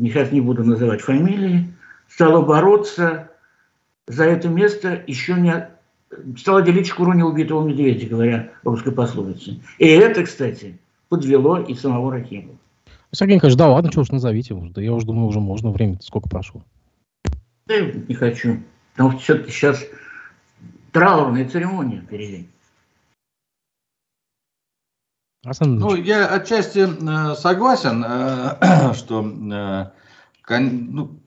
сейчас не буду называть фамилии, стала бороться за это место еще не стала делить шкуру неубитого медведя, говоря русской пословице. И это, кстати, подвело и самого Рахимова. Сергей Николаевич, да ладно, что уж назовите. Да я уже думаю, уже можно, время сколько прошло. Да я не хочу. Потому что все-таки сейчас траурная церемония впереди. Ну, я отчасти э, согласен, э, (clears throat) что, э, кон, ну,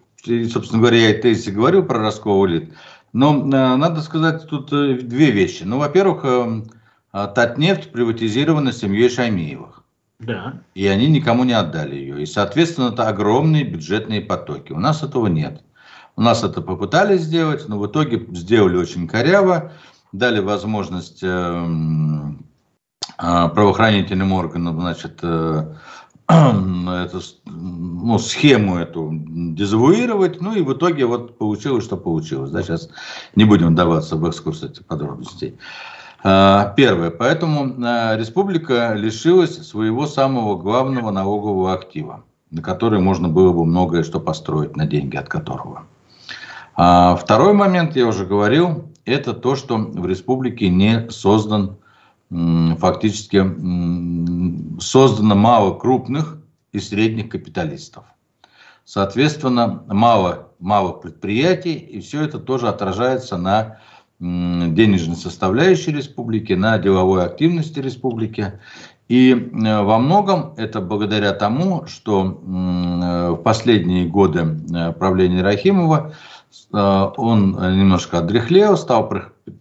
собственно говоря, я и тезисе говорил про раскол элит. Но э, надо сказать тут э, две вещи. Ну, во-первых, э, Татнефть приватизирована семьей Шаймиевых. Да. И они никому не отдали ее. И, соответственно, это огромные бюджетные потоки. У нас этого нет. У нас это попытались сделать, но в итоге сделали очень коряво, дали возможность правоохранительным органам, значит, (clears throat) эту ну, схему эту дезавуировать, ну и в итоге вот получилось, что получилось. Да, сейчас не будем вдаваться в экскурс этих подробностей. А, первое. Поэтому а, республика лишилась своего самого главного налогового актива, на который можно было бы многое что построить, на деньги от которого. А второй момент, я уже говорил, это то, что в республике не создан фактически создано мало крупных и средних капиталистов. Соответственно, мало малых предприятий, и все это тоже отражается на денежной составляющей республики, на деловой активности республики. И э, во многом это благодаря тому, что в последние годы правления Рахимова он немножко отрехлел, стал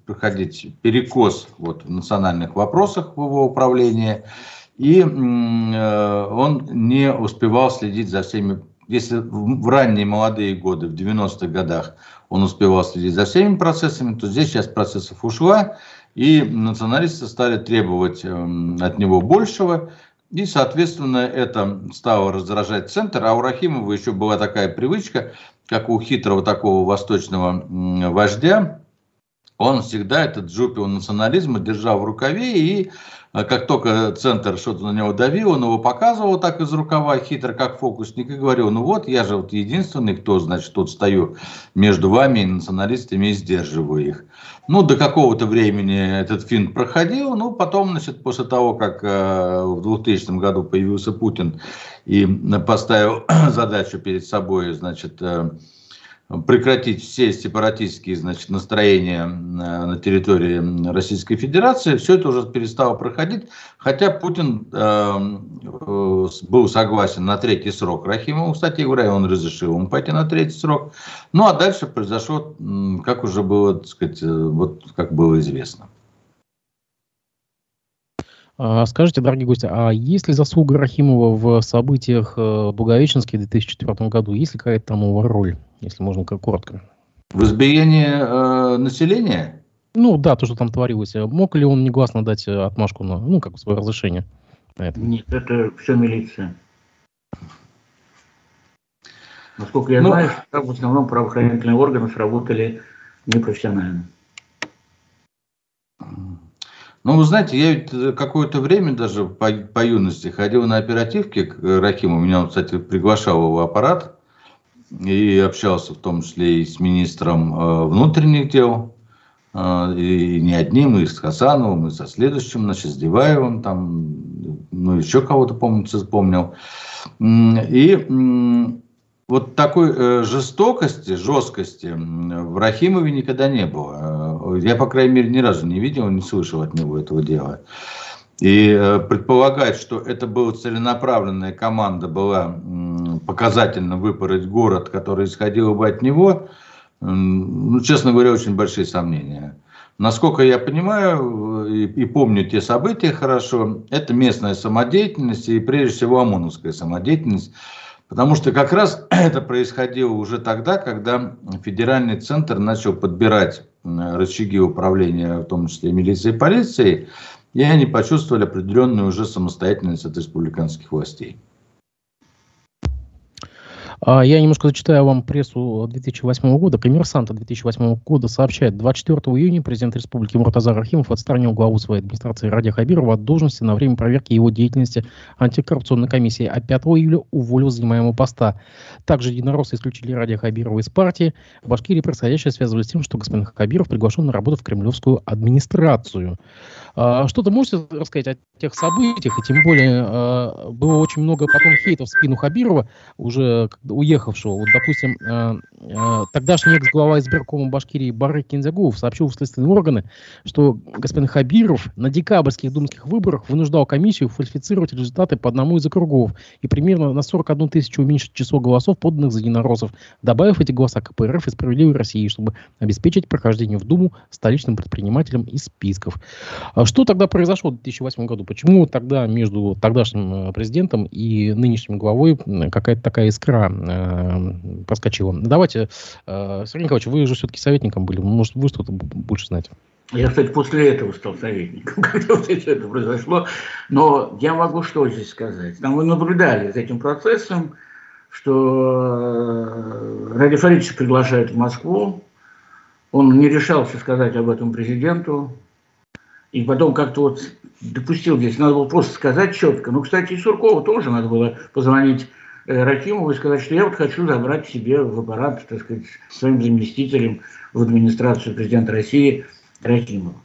проходить перекос вот в национальных вопросах в его управлении, и он не успевал следить за всеми. Если в ранние молодые годы, в 90-х годах, он успевал следить за всеми процессами, то здесь часть процессов ушла, и националисты стали требовать эм, от него большего, и, соответственно, это стало раздражать центр, а у Рахимова еще была такая привычка, как у хитрого такого восточного вождя, он всегда этот джупио национализма держал в рукаве и а как только центр что-то на него давил, он его показывал так из рукава, хитро, как фокусник, и говорил, ну вот, я же вот единственный, кто, значит, тут стою между вами и националистами и сдерживаю их. Ну, до какого-то времени этот финт проходил, ну, потом, значит, после того, как э, в 2000 году появился Путин и поставил (clears throat) задачу перед собой, значит, э, прекратить все сепаратистские значит, настроения на территории Российской Федерации, все это уже перестало проходить, хотя Путин э, э, был согласен на третий срок Рахимову, кстати говоря, он разрешил ему пойти на третий срок. Ну а дальше произошло, как уже было, так сказать, э, вот как было известно. А, скажите, дорогие гости, а есть ли заслуга Рахимова в событиях э, Благовещенске в 2004 году? Есть ли какая-то там его роль, если можно коротко? В избиении э, населения? Ну да, то, что там творилось. Мог ли он негласно дать э, отмашку на, ну, как свое разрешение? На это? Нет, это все милиция. Насколько я ну, знаю, в основном правоохранительные органы сработали непрофессионально. Ну, вы знаете, я ведь э, какое-то время даже по, по юности ходил на оперативки к Рахиму. Меня он, кстати, приглашал его аппарат и общался в том числе и с министром э, внутренних дел, э, и не одним, и с Хасановым, и со следующим, значит, с Деваевым, там, ну, еще кого-то, помню, вспомнил. И вот такой э, жестокости, жесткости в Рахимове никогда не было. Я, по крайней мере, ни разу не видел, не слышал от него этого дела. И предполагать, что это была целенаправленная команда, была показательно выпороть город, который исходил бы от него, ну, честно говоря, очень большие сомнения. Насколько я понимаю и, и помню те события хорошо, это местная самодеятельность и прежде всего ОМОНовская самодеятельность, Потому что как раз (clears throat) это происходило уже тогда, когда федеральный центр начал подбирать рычаги управления, в том числе милицией и полицией, и они почувствовали определенную уже самостоятельность от республиканских властей. А, я немножко зачитаю вам прессу 2008 года. Коммерсанта 2008 года сообщает, 24 июня президент Республики Муртазар Рахимов отстранил главу своей администрации Ради Хабирова от должности на время проверки его деятельности антикоррупционной комиссии, а 5 июля уволил занимаемого поста. Также единороссы исключили Ради Хабирова из партии. В Башкирии происходящее связывали с тем, что господин Хабиров приглашен на работу в кремлевскую администрацию. А, что-то можете рассказать о тех событиях, и тем более а, было очень много потом хейтов в спину Хабирова, уже уехавшего. Вот, допустим, а, тогдашний экс-глава избиркома Башкирии Бары Кинзягулов сообщил в следственные органы, что господин Хабиров на декабрьских думских выборах вынуждал комиссию фальсифицировать результаты по одному из округов и примерно на 41 тысячу уменьшить число голосов, поданных за единороссов, добавив эти голоса КПРФ и «Справедливой России», чтобы обеспечить прохождение в Думу столичным предпринимателям из списков. А что тогда произошло в 2008 году? Почему тогда между тогдашним э, президентом и нынешним главой какая-то такая искра э, проскочила? Давайте, э, Сергей Николаевич, вы же все-таки советником были, может, вы что-то больше знаете? Я, кстати, после этого стал советником, (laughs) когда вот все это произошло. Но я могу что здесь сказать? Там мы наблюдали за этим процессом, что э, Ради Фаридовича приглашают в Москву. Он не решался сказать об этом президенту. И потом как-то вот допустил здесь, надо было просто сказать четко. Ну, кстати, и Суркову тоже надо было позвонить э, Рахимову и сказать, что я вот хочу забрать себе в аппарат, так сказать, своим заместителем в администрацию президента России Рахимова,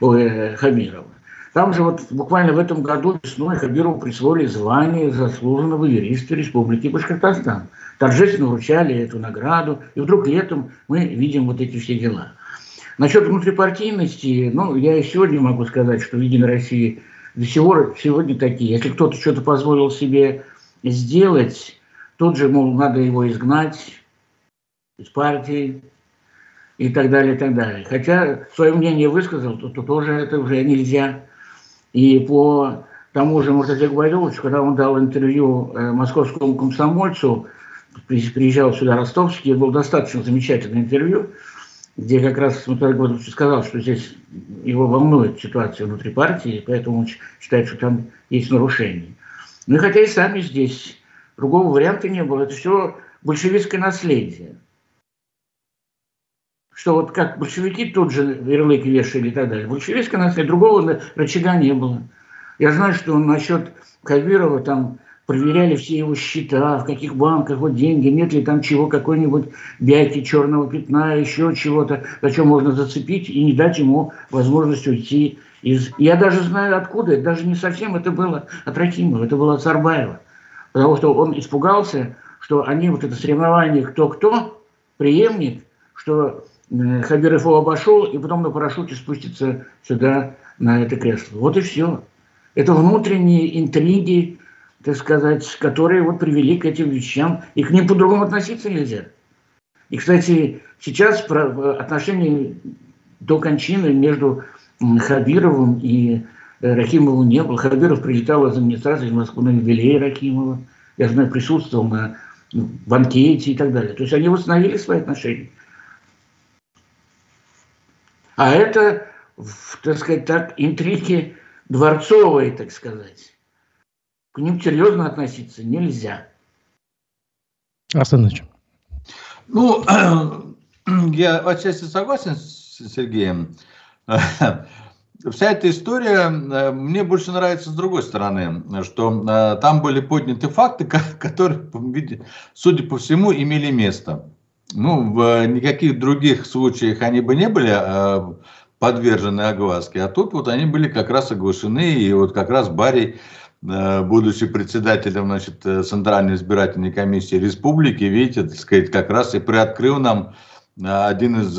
ой, э, Хамирова. Там же вот буквально в этом году весной Хабирову присвоили звание заслуженного юриста Республики Башкортостан. Торжественно вручали эту награду, и вдруг летом мы видим вот эти все дела. Насчет внутрипартийности, ну, я и сегодня могу сказать, что в Единой России до сего сегодня такие. Если кто-то что-то позволил себе сделать, тут же, мол, надо его изгнать из партии и так далее, и так далее. Хотя свое мнение высказал, то, то тоже это уже нельзя. И по тому же Муртазе Гвайдовичу, когда он дал интервью э, московскому комсомольцу, приезжал сюда Ростовский, было достаточно замечательное интервью, где как раз Муртазе Гвайдович сказал, что здесь его волнует ситуация внутри партии, поэтому он считает, что там есть нарушения. Ну и хотя и сами здесь другого варианта не было, это все большевистское наследие. Что вот как большевики тут же ярлык вешали и так далее. Большевистское наследие, другого рычага не было. Я знаю, что насчет Кавирова там проверяли все его счета, в каких банках, вот деньги, нет ли там чего, какой-нибудь бяки, черного пятна, еще чего-то, за что можно зацепить и не дать ему возможность уйти из... Я даже знаю откуда, даже не совсем это было от Рахимова, это было от Сарбаева. Потому что он испугался, что они вот это соревнование кто-кто, преемник, что э, Хабиров его обошел, и потом на парашюте спустится сюда, на это кресло. Вот и все. Это внутренние интриги, так сказать, которые вот привели к этим вещам, и к ним по-другому относиться нельзя. И, кстати, сейчас отношения до кончины между Хабировым и э, Рахимовым не было. Хабиров прилетал из администрации в Москву на юбилей Рахимова. Я знаю, присутствовал на банкете и так далее. То есть они восстановили свои отношения. А это, так сказать, так, интриги дворцовые, так сказать к ним серьезно относиться нельзя. Арсен Ну, (clears throat) я отчасти согласен с Сергеем. (laughs) Вся эта история э, мне больше нравится с другой стороны, что э, там были подняты факты, (laughs) которые, судя по всему, имели место. Ну, в никаких других случаях они бы не были э, подвержены огласке, а тут вот они были как раз оглашены, и вот как раз Барри Э, будучи председателем значит, э, Центральной избирательной комиссии республики, видите, так сказать, как раз и приоткрыл нам э, один из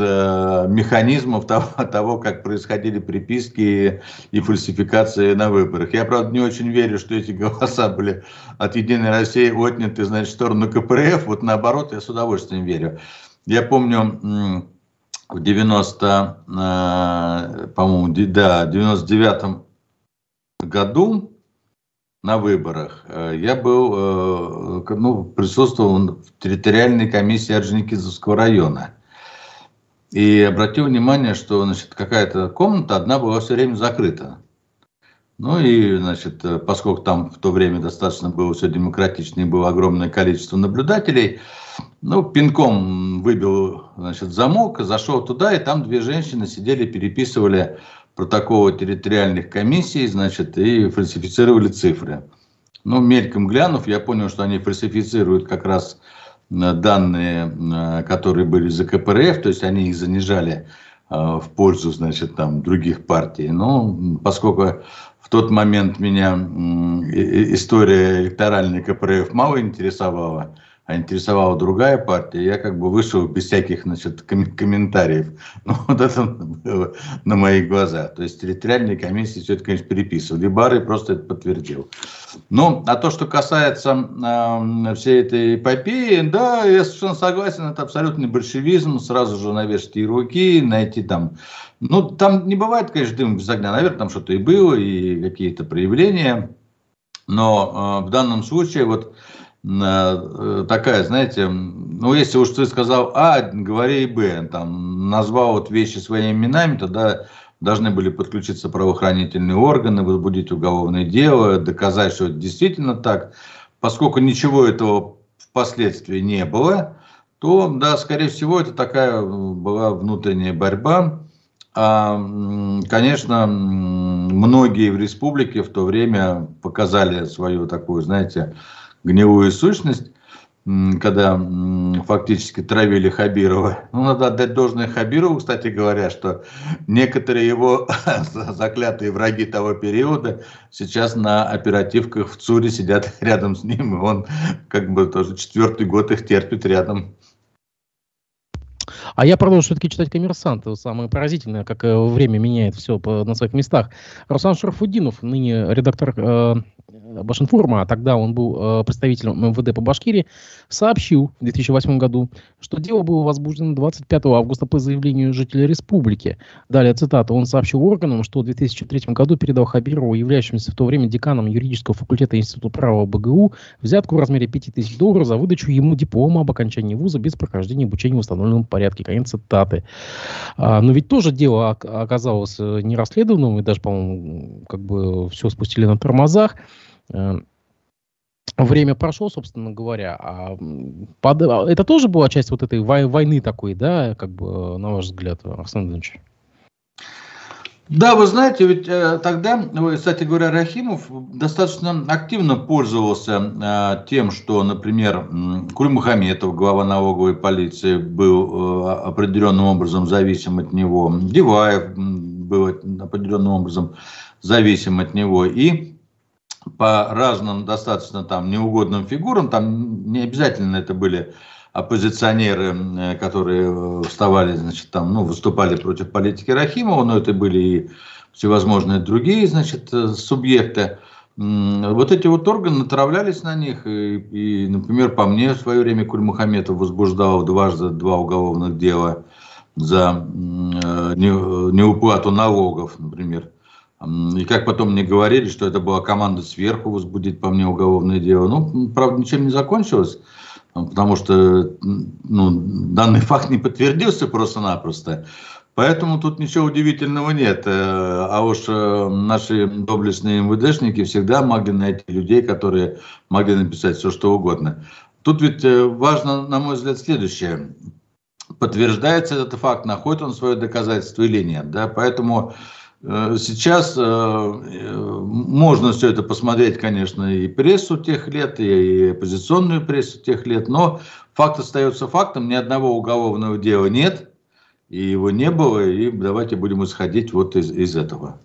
механизмов (laughs) того, того, как происходили приписки и фальсификации на выборах. Я, правда, не очень верю, что эти (laughs) голоса были от Единой России отняты, значит, в сторону КПРФ. Вот наоборот, я с удовольствием верю. Я помню, в 90, по-моему, да, 99 году на выборах. Э, я был, э, ну, присутствовал в территориальной комиссии Орджоникидзевского района. И обратил внимание, что значит, какая-то комната одна была все время закрыта. Ну и, значит, э, поскольку там в то время достаточно было все демократично и было огромное количество наблюдателей, ну, пинком выбил, значит, замок, зашел туда, и там две женщины сидели, переписывали протоколы территориальных комиссий, значит, и фальсифицировали цифры. Ну, мельком глянув, я понял, что они фальсифицируют как раз э, данные, э, которые были за КПРФ, то есть они их занижали э, в пользу, значит, там, других партий. Но поскольку в тот момент меня история электоральной КПРФ мало интересовала, а интересовала другая партия, я как бы вышел без всяких значит, ком- комментариев. (laughs) Ну, вот это было на моих глазах. То есть территориальные комиссии все это, конечно, переписывали. Бары просто это подтвердил. Ну, а то, что касается э, всей этой эпопеи, да, я совершенно согласен, это абсолютный большевизм, сразу же навешать ярлыки, найти там... Ну, там не бывает, конечно, дым без огня, наверное, там что-то и было, и какие-то проявления. Но э, в данном случае вот такая, знаете, ну, если уж ты сказал А, говори и Б, там, назвал вот вещи своими именами, тогда должны были подключиться правоохранительные органы, возбудить уголовное дело, доказать, что это действительно так. Поскольку ничего этого впоследствии не было, то, да, скорее всего, это такая была внутренняя борьба. А, конечно, многие в республике в то время показали свою такую, знаете, гнилую сущность. когда фактически травили Хабирова. Ну, надо отдать должное Хабирову, кстати говоря, что некоторые его (laughs) заклятые враги того периода сейчас на оперативках в ЦУРе сидят (laughs) рядом с ним, и он как бы тоже четвертый год их терпит рядом. А я продолжу все-таки читать «Коммерсант». Самое поразительное, как э, время меняет все на своих местах. Руслан Шарафуддинов, ныне редактор э, Башинформа, а тогда он был э, представителем МВД по Башкирии, сообщил в 2008 году, что дело было возбуждено 25 августа по заявлению жителей республики. Далее цитата. Он сообщил органам, что в 2003 году передал Хабирову, являющемуся в то время деканом юридического факультета Института права БГУ, взятку в размере 5000 долларов за выдачу ему диплома об окончании вуза без прохождения обучения в установленном порядке. Конец цитаты. А, но ведь тоже дело оказалось э, нерасследованным, и даже, по-моему, как бы все спустили на тормозах. Э, время прошло, собственно говоря. А под, а это тоже была часть вот этой войны такой, да, как бы, на ваш взгляд, Арсен Ильич? Да, вы знаете, ведь э, тогда, кстати говоря, Рахимов достаточно активно пользовался э, тем, что, например, Кульмухаметов, глава налоговой полиции, был э, определенным образом зависим от него, Диваев был определенным образом зависим от него, и по разным достаточно там неугодным фигурам, там не обязательно это были оппозиционеры, э, которые э, вставали, значит, там, ну, выступали против политики Рахимова, но это были и всевозможные другие, значит, э, субъекты. Вот эти вот органы натравлялись на них, и, и например, по мне в свое время Кульмухаметов возбуждал дважды два уголовных дела за неуплату налогов, например. И как потом мне говорили, что это была команда сверху возбудить по мне уголовное дело. Ну, правда, ничем не закончилось, потому что ну, данный (laughs) факт не подтвердился просто-напросто. Поэтому тут ничего удивительного нет. Э, а уж э, наши доблестные МВДшники всегда могли найти людей, которые могли написать все, что угодно. Тут ведь э, важно, на мой взгляд, следующее. Подтверждается этот факт, находит он свое доказательство или нет. Да? Поэтому сейчас э, э, можно все это посмотреть, конечно, и прессу тех лет, и оппозиционную прессу тех лет, но факт остается фактом, ни одного уголовного дела нет, и его не было, и давайте будем исходить вот из, из этого.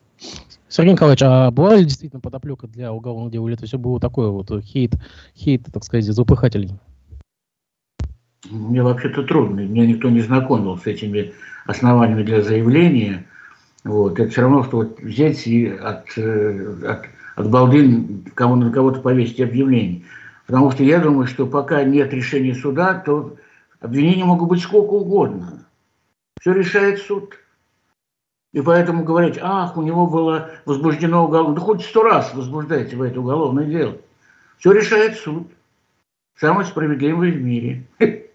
Сергей Николаевич, а была ли действительно подоплека для уголовного дела, или это все было такое вот хейт, хейт, так сказать, запыхателей? Мне вообще-то трудно, меня никто не знакомил с этими основаниями для заявления – вот. Это все равно, что вот взять и от, э, от, от балды кого, на кого-то повесить объявление. Потому что я думаю, что пока нет решения суда, то обвинения могут быть сколько угодно. Все решает суд. И поэтому говорить, ах, у него было возбуждено уголовное, да хоть сто раз возбуждайте в это уголовное дело. Все решает суд. Самый справедливый в мире. (laughs)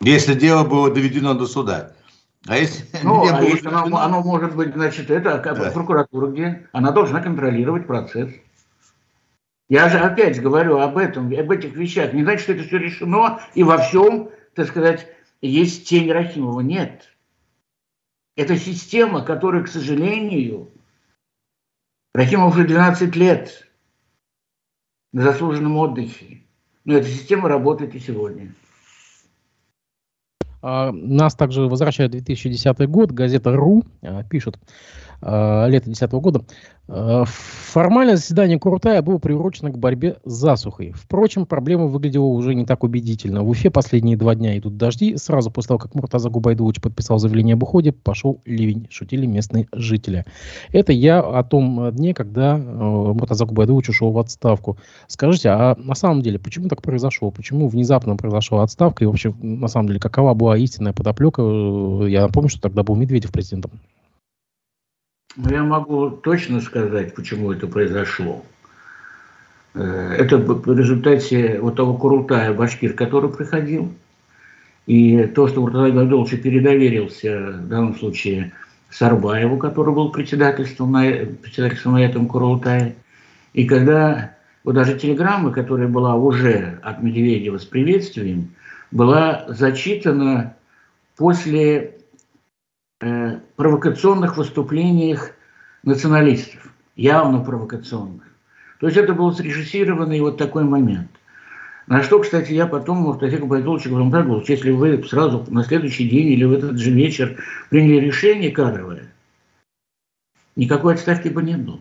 Если дело было доведено до суда. А если, (laughs) ну, а если оно, оно может быть, значит, это как да. прокуратура где? Она должна контролировать процесс. Я же опять говорю об этом, об этих вещах. Не значит, что это все решено, и во всем, так сказать, есть тень Рахимова. Нет. Это система, которая, к сожалению, Рахимов уже 12 лет на заслуженном отдыхе. Но эта система работает и сегодня. А, нас также возвращает 2010 год. Газета «РУ» а, пишет, а, лето 2010 года. А, формальное заседание Куртая было приурочено к борьбе с засухой. Впрочем, проблема выглядела уже не так убедительно. В Уфе последние два дня идут дожди. Сразу после того, как Муртаза Губайдулович подписал заявление об уходе, пошел ливень, шутили местные жители. Это я о том дне, когда э, Муртаза Губайдулович ушел в отставку. Скажите, а на самом деле, почему так произошло? Почему внезапно произошла отставка? И вообще, на самом деле, какова была истинная подоплека? Э, я напомню, что тогда был Медведев президентом. Я могу точно сказать, почему это произошло. Э, это в результате вот того Курултая Башкир, который приходил, и то, что Урталай Гайдолович передоверился в данном случае Сарбаеву, который был председательством на, председательством на этом Курултае. И когда вот даже телеграмма, которая была уже от Медведева с приветствием, была зачитана после э, провокационных выступлениях националистов, явно провокационных. То есть это был срежиссированный вот такой момент. На что, кстати, я потом Муртазеку Байдуловичу говорю, Муртазеку если вы сразу на следующий день или в этот же вечер приняли решение кадровое, никакой отставки бы не было.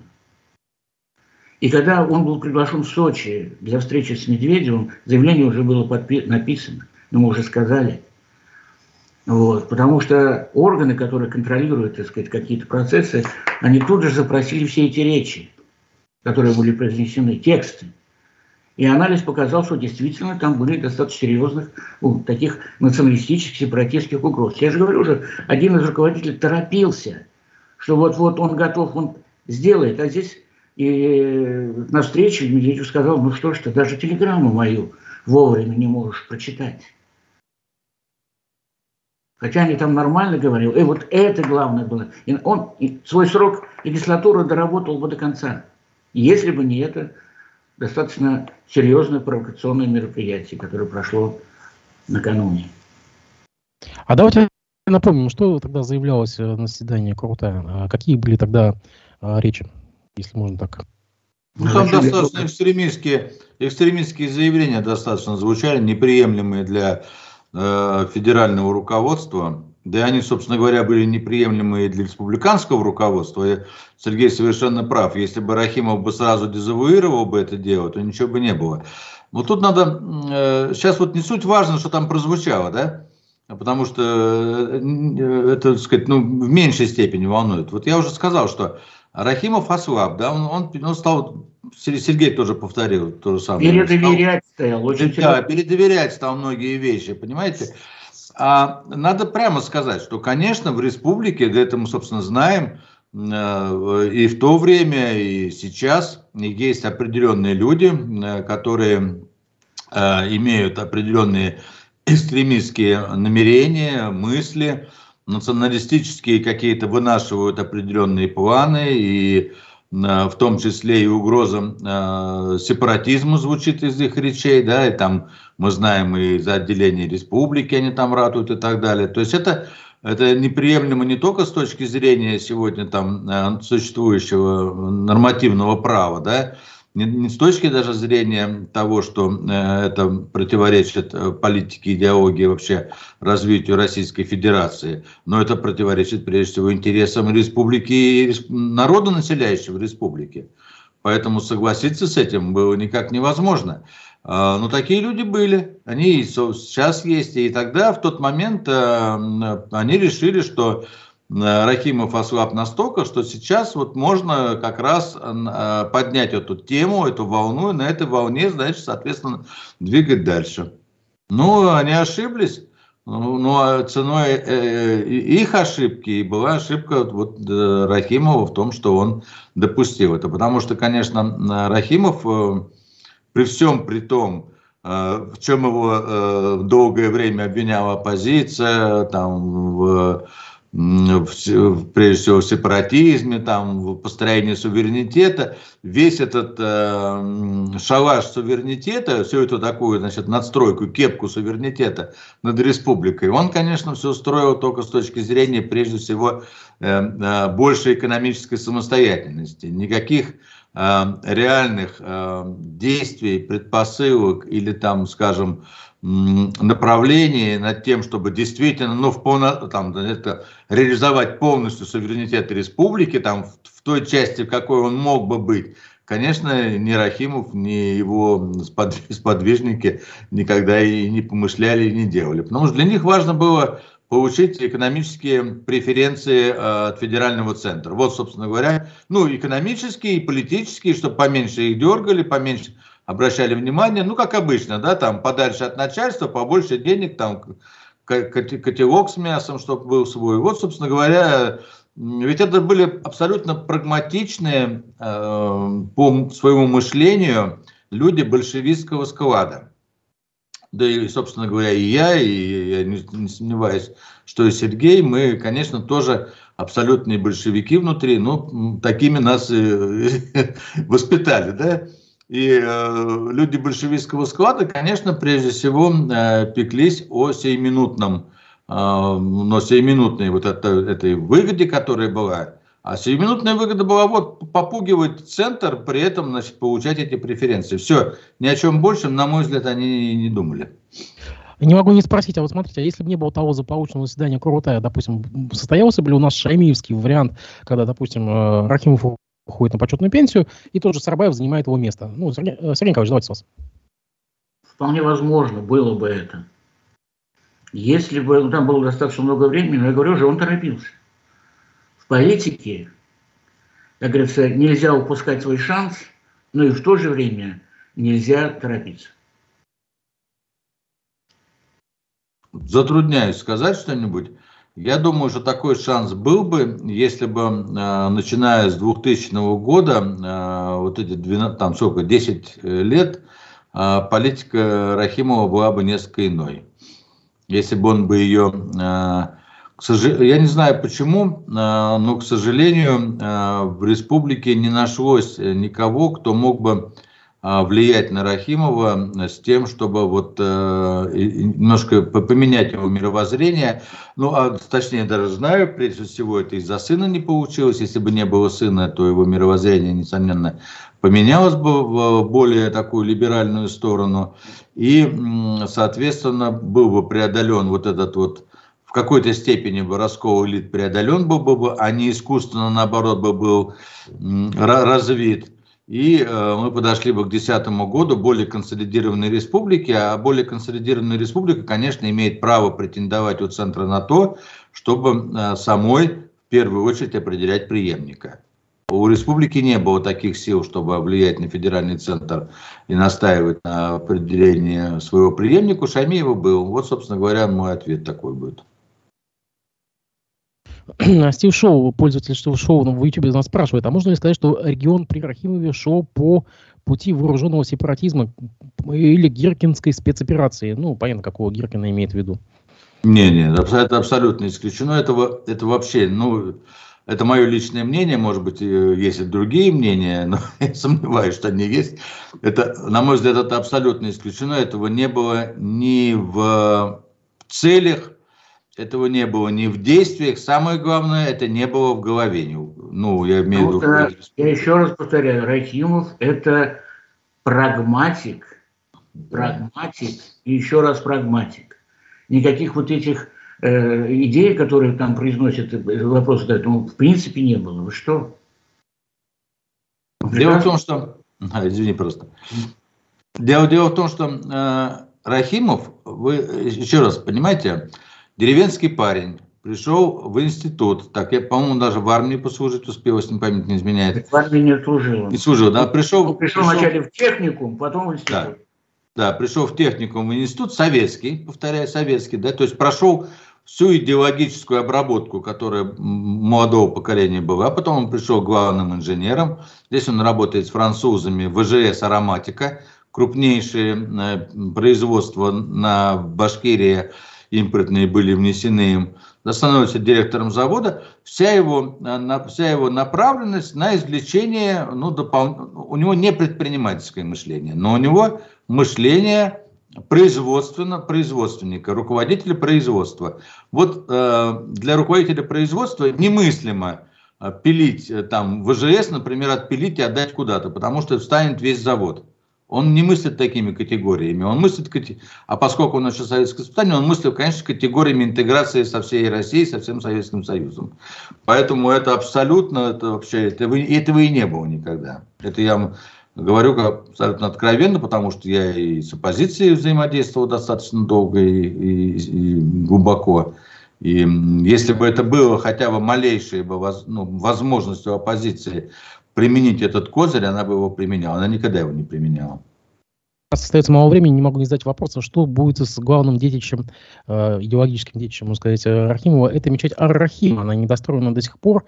И когда он был приглашен в Сочи для встречи с Медведевым, заявление уже было подпи- написано, но мы уже сказали. Вот, потому что органы, которые контролируют, так сказать, какие-то процессы, они тут же запросили все эти речи, которые были произнесены, тексты. И анализ показал, что действительно там были достаточно серьезных ну, таких националистических, сепаратистских угроз. Я же говорю уже, один из руководителей торопился, что вот-вот он готов, он сделает. А здесь и на встрече Медведев сказал, ну что ж ты, даже телеграмму мою вовремя не можешь прочитать. Хотя они там нормально говорили. И вот это главное было. И он свой срок легислатуры доработал бы до конца. Если бы не это достаточно серьезное провокационное мероприятие, которое прошло накануне. А давайте напомним, что тогда заявлялось э, на заседании Крутая. А какие были тогда а, речи, если можно так? Ну, там достаточно экстремистские, экстремистские заявления достаточно звучали, неприемлемые для э, федерального руководства. Да и они, собственно говоря, были неприемлемые для республиканского руководства. И Сергей совершенно прав. Если бы Рахимов бы сразу дезавуировал бы это дело, то ничего бы не было. Вот тут надо... Э, сейчас вот не суть важно, что там прозвучало, да? Потому что э, это, так сказать, ну, в меньшей степени волнует. Вот я уже сказал, что Рахимов ослаб, да, он, он, он стал, Сергей тоже повторил то же самое. Передоверять стал, очень Да, передоверять стал многие вещи, понимаете? А надо прямо сказать, что, конечно, в республике, это мы, собственно, знаем, э, и в то время, и сейчас есть определенные люди, э, которые э, имеют определенные экстремистские намерения, мысли, националистические какие-то вынашивают определенные планы, и в том числе и угроза сепаратизму звучит из их речей, да, и там мы знаем и за отделение республики они там ратуют и так далее. То есть это, это неприемлемо не только с точки зрения сегодня там э, существующего нормативного права, да, не, не с точки даже зрения того, что э, это противоречит э, политике, идеологии вообще развитию Российской Федерации, но это противоречит прежде всего интересам республики и народа, населяющего республики. Поэтому согласиться с этим было никак невозможно. А, Но такие люди были, они сейчас есть, и тогда, в тот момент, э, они решили, что э, Рахимов ослаб настолько, что сейчас вот можно как раз э, поднять эту тему, эту волну, и на этой волне, значит, соответственно, двигать дальше. Ну, они ошиблись. Ну, ну а ценой их ошибки была ошибка вот, Рахимова в том, что он допустил это. Потому что, конечно, Рахимов при всем при том, э, в чем его э, долгое время обвиняла оппозиция, там, в, прежде всего в сепаратизме, там, в построении суверенитета, весь этот э, шалаш суверенитета, всю эту такую, значит, надстройку, кепку суверенитета над республикой, он, конечно, все строил только с точки зрения, прежде всего, э, э, большей экономической самостоятельности. Никаких реальных э, действий, предпосылок или там, скажем, направлений над тем, чтобы действительно, ну, в полно, там, это, реализовать полностью суверенитет республики, там, в, в той части, в какой он мог бы быть, конечно, ни Рахимов, ни его сподвижники никогда и не помышляли, и не делали. Потому что для них важно было получить экономические преференции э, от федерального центра. Вот, собственно говоря, ну, экономические и политические, чтобы поменьше их дергали, поменьше обращали внимание, ну, как обычно, да, там, подальше от начальства, побольше денег, там, котелок с мясом, чтобы был свой. Вот, собственно говоря, ведь это были абсолютно прагматичные э, по своему мышлению люди большевистского склада да и, собственно говоря, и я, и я не, не сомневаюсь, что и Сергей, мы, конечно, тоже абсолютные большевики внутри, но такими нас (laughs) воспитали, да. И э, люди большевистского склада, конечно, прежде всего э, пеклись о сейминутном, э, но сейминутной вот это, этой выгоде, которая была, А сиюминутная выгода была вот попугивать центр, при этом значит, получать эти преференции. Все, ни о чем большем, на мой взгляд, они не думали. Не могу не спросить, а вот смотрите, а если бы не было того заполученного заседания Курултая, допустим, состоялся бы ли у нас шаймиевский вариант, когда, допустим, э, Рахимов уходит на почетную пенсию, и тот же Сарбаев занимает его место? Ну, Сергей, э, Сергей Николаевич, давайте с вас. Вполне возможно, было бы это. Если бы ну, там было достаточно много времени, но я говорю же, он торопился. В политике, как говорится, нельзя упускать свой шанс, но и в то же время нельзя торопиться. Затрудняюсь сказать что-нибудь. Я думаю, что такой шанс был бы, если бы, э, начиная с 2000 года, э, вот эти 12, там сколько, 10 лет, э, политика Рахимова была бы несколько иной. Если бы он бы ее, к сожалению, я не знаю почему, но, к сожалению, в республике не нашлось никого, кто мог бы а, влиять на Рахимова с тем, чтобы вот э, немножко поменять его мировоззрение. Ну, а точнее даже знаю, прежде всего это из-за сына не получилось. Если бы не было сына, то его мировоззрение, несомненно, поменялось бы в более такую либеральную сторону. И, соответственно, был бы преодолен вот этот вот в какой-то степени бы раскол элит преодолен был бы, а не искусственно, наоборот, бы был развит. И э, мы подошли бы к 2010 году более консолидированной республики, а более консолидированная республика, конечно, имеет право претендовать у центра на то, чтобы э, самой в первую очередь определять преемника. У республики не было таких сил, чтобы влиять на федеральный центр и настаивать на определении своего преемника. У Шамиева был. Вот, собственно говоря, мой ответ такой будет. (clears throat) Стив Шоу, пользователь Стив Шоу в YouTube нас спрашивает, а можно ли сказать, что регион при Рахимове шел по пути вооруженного сепаратизма или гиркинской спецоперации? Ну, понятно, какого Гиркина имеет в виду. Не, не, это абсолютно исключено. Это, это вообще, ну, это мое личное мнение, может быть, есть и другие мнения, но (laughs) я сомневаюсь, что они есть. Это, на мой взгляд, это абсолютно исключено. Этого не было ни в целях этого не было ни в действиях, самое главное, это не было в голове. Ну, я имею в виду... Я еще раз повторяю, Рахимов – это прагматик, прагматик и еще раз прагматик. Никаких вот этих э, идей, которые там произносят, э, вопросы задают, ну, в принципе не было. Вы что? Дело в том, что... (laughs) А, извини просто. Дело, дело в том, что э, Рахимов, вы еще раз понимаете, Деревенский парень пришел в институт, так я, по-моему, даже в армии послужить успел, если память не изменяет. В армии не служил. Не служил, да, пришел. Он пришел, пришел вначале в техникум, потом в институт. Да. Да, пришел в техникум в институт, советский, повторяю, советский, да, то есть прошел всю идеологическую обработку, которая молодого поколения была, а потом он пришел главным инженером, здесь он работает с французами, ВЖС «Ароматика», крупнейшее э, производство на Башкирии, импортные были внесены им, становится директором завода, вся его, э, вся его направленность на извлечение, ну, допол... у него не предпринимательское мышление, но у него мышление производственно, производственника, руководителя производства. Вот э, для руководителя производства немыслимо э, пилить э, там ВЖС, например, отпилить и отдать куда-то, потому что встанет весь завод. Он не мыслит такими категориями. Он мыслит, а поскольку он еще советское воспитание, он мыслит, конечно, категориями интеграции со всей Россией, со всем Советским Союзом. Поэтому это абсолютно, это вообще, этого, этого и не было никогда. Это я говорю как абсолютно откровенно, потому что я и с оппозицией взаимодействовал достаточно долго и, и, и глубоко. И если бы это было хотя бы малейшей бы, ну, возможностью оппозиции применить этот козырь, она бы его применяла. Она никогда его не применяла. Остается мало времени, не могу не задать вопрос, а что будет с главным детищем, э, идеологическим детищем, можно сказать, э, Рахимова, это мечеть Ар-Рахим, она недостроена до сих пор,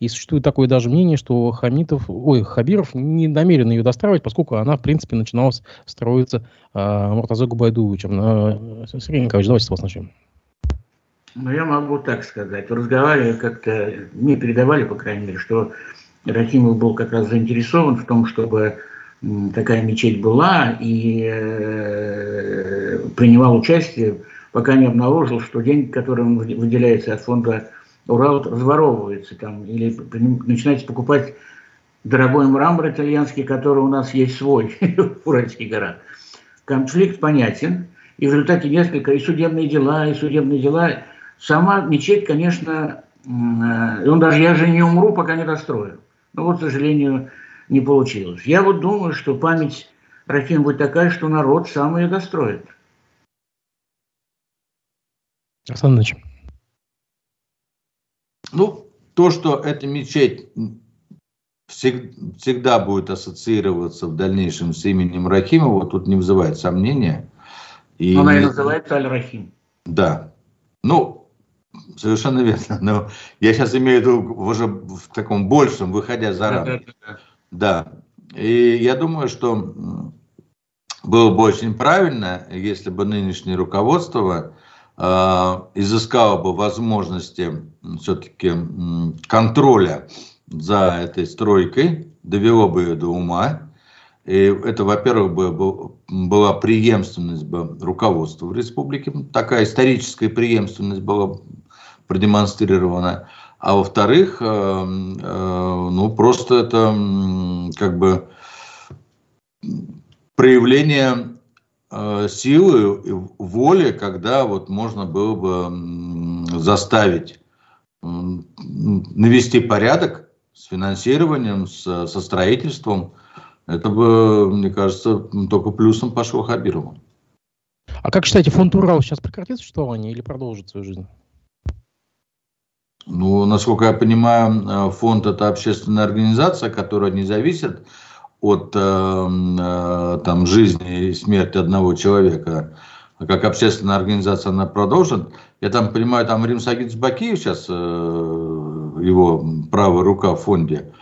и существует такое даже мнение, что Хамитов, ой, Хабиров не намерен ее достраивать, поскольку она, в принципе, начиналась строиться э, Муртазой Губайдуловичем. Э, Сергей Николаевич, давайте с вас начнем. Ну, я могу так сказать. Разговаривали как-то, мне передавали, по крайней мере, что Рахимов был как раз заинтересован в том, чтобы такая мечеть была и э, принимал участие, пока не обнаружил, что деньги, которые он выделяется от фонда Урал разворовывается там, или начинаете покупать дорогой мрамор итальянский, который у нас есть свой (laughs) в Уральских. Конфликт понятен, и в результате несколько и судебные дела, и судебные дела. Сама мечеть, конечно, и он даже «я же не умру, пока не дострою». Но вот, к сожалению, не получилось. Я вот думаю, что память Рахим будет такая, что народ сам ее достроит. Александр Ну, то, что эта мечеть всегда будет ассоциироваться в дальнейшем с именем Рахимова, тут не вызывает сомнения. И Она и называется Аль-Рахим. Да. Ну, совершенно верно. Но я сейчас имею в виду уже в таком большем, выходя за рамки. Да, да, да. И я думаю, что было бы очень правильно, если бы нынешнее руководство э, изыскало бы возможности все-таки контроля за этой стройкой, довело бы ее до ума. И это, во-первых, бы, была преемственность бы руководства в республике, такая историческая преемственность была продемонстрирована. А во-вторых, э, э, ну просто это как бы проявление э, силы воли, когда вот можно было бы заставить навести порядок с финансированием, со строительством, это бы, мне кажется, только плюсом пошло Хабирову. А как считаете, фонд Урал сейчас прекратит существование или продолжит свою жизнь? Ну, насколько я понимаю, э, фонд это общественная организация, которая не зависит от э, э, там, жизни и смерти одного человека. А как общественная организация она продолжит. Я там понимаю, там Рим Бакиев сейчас, его правая рука в фонде.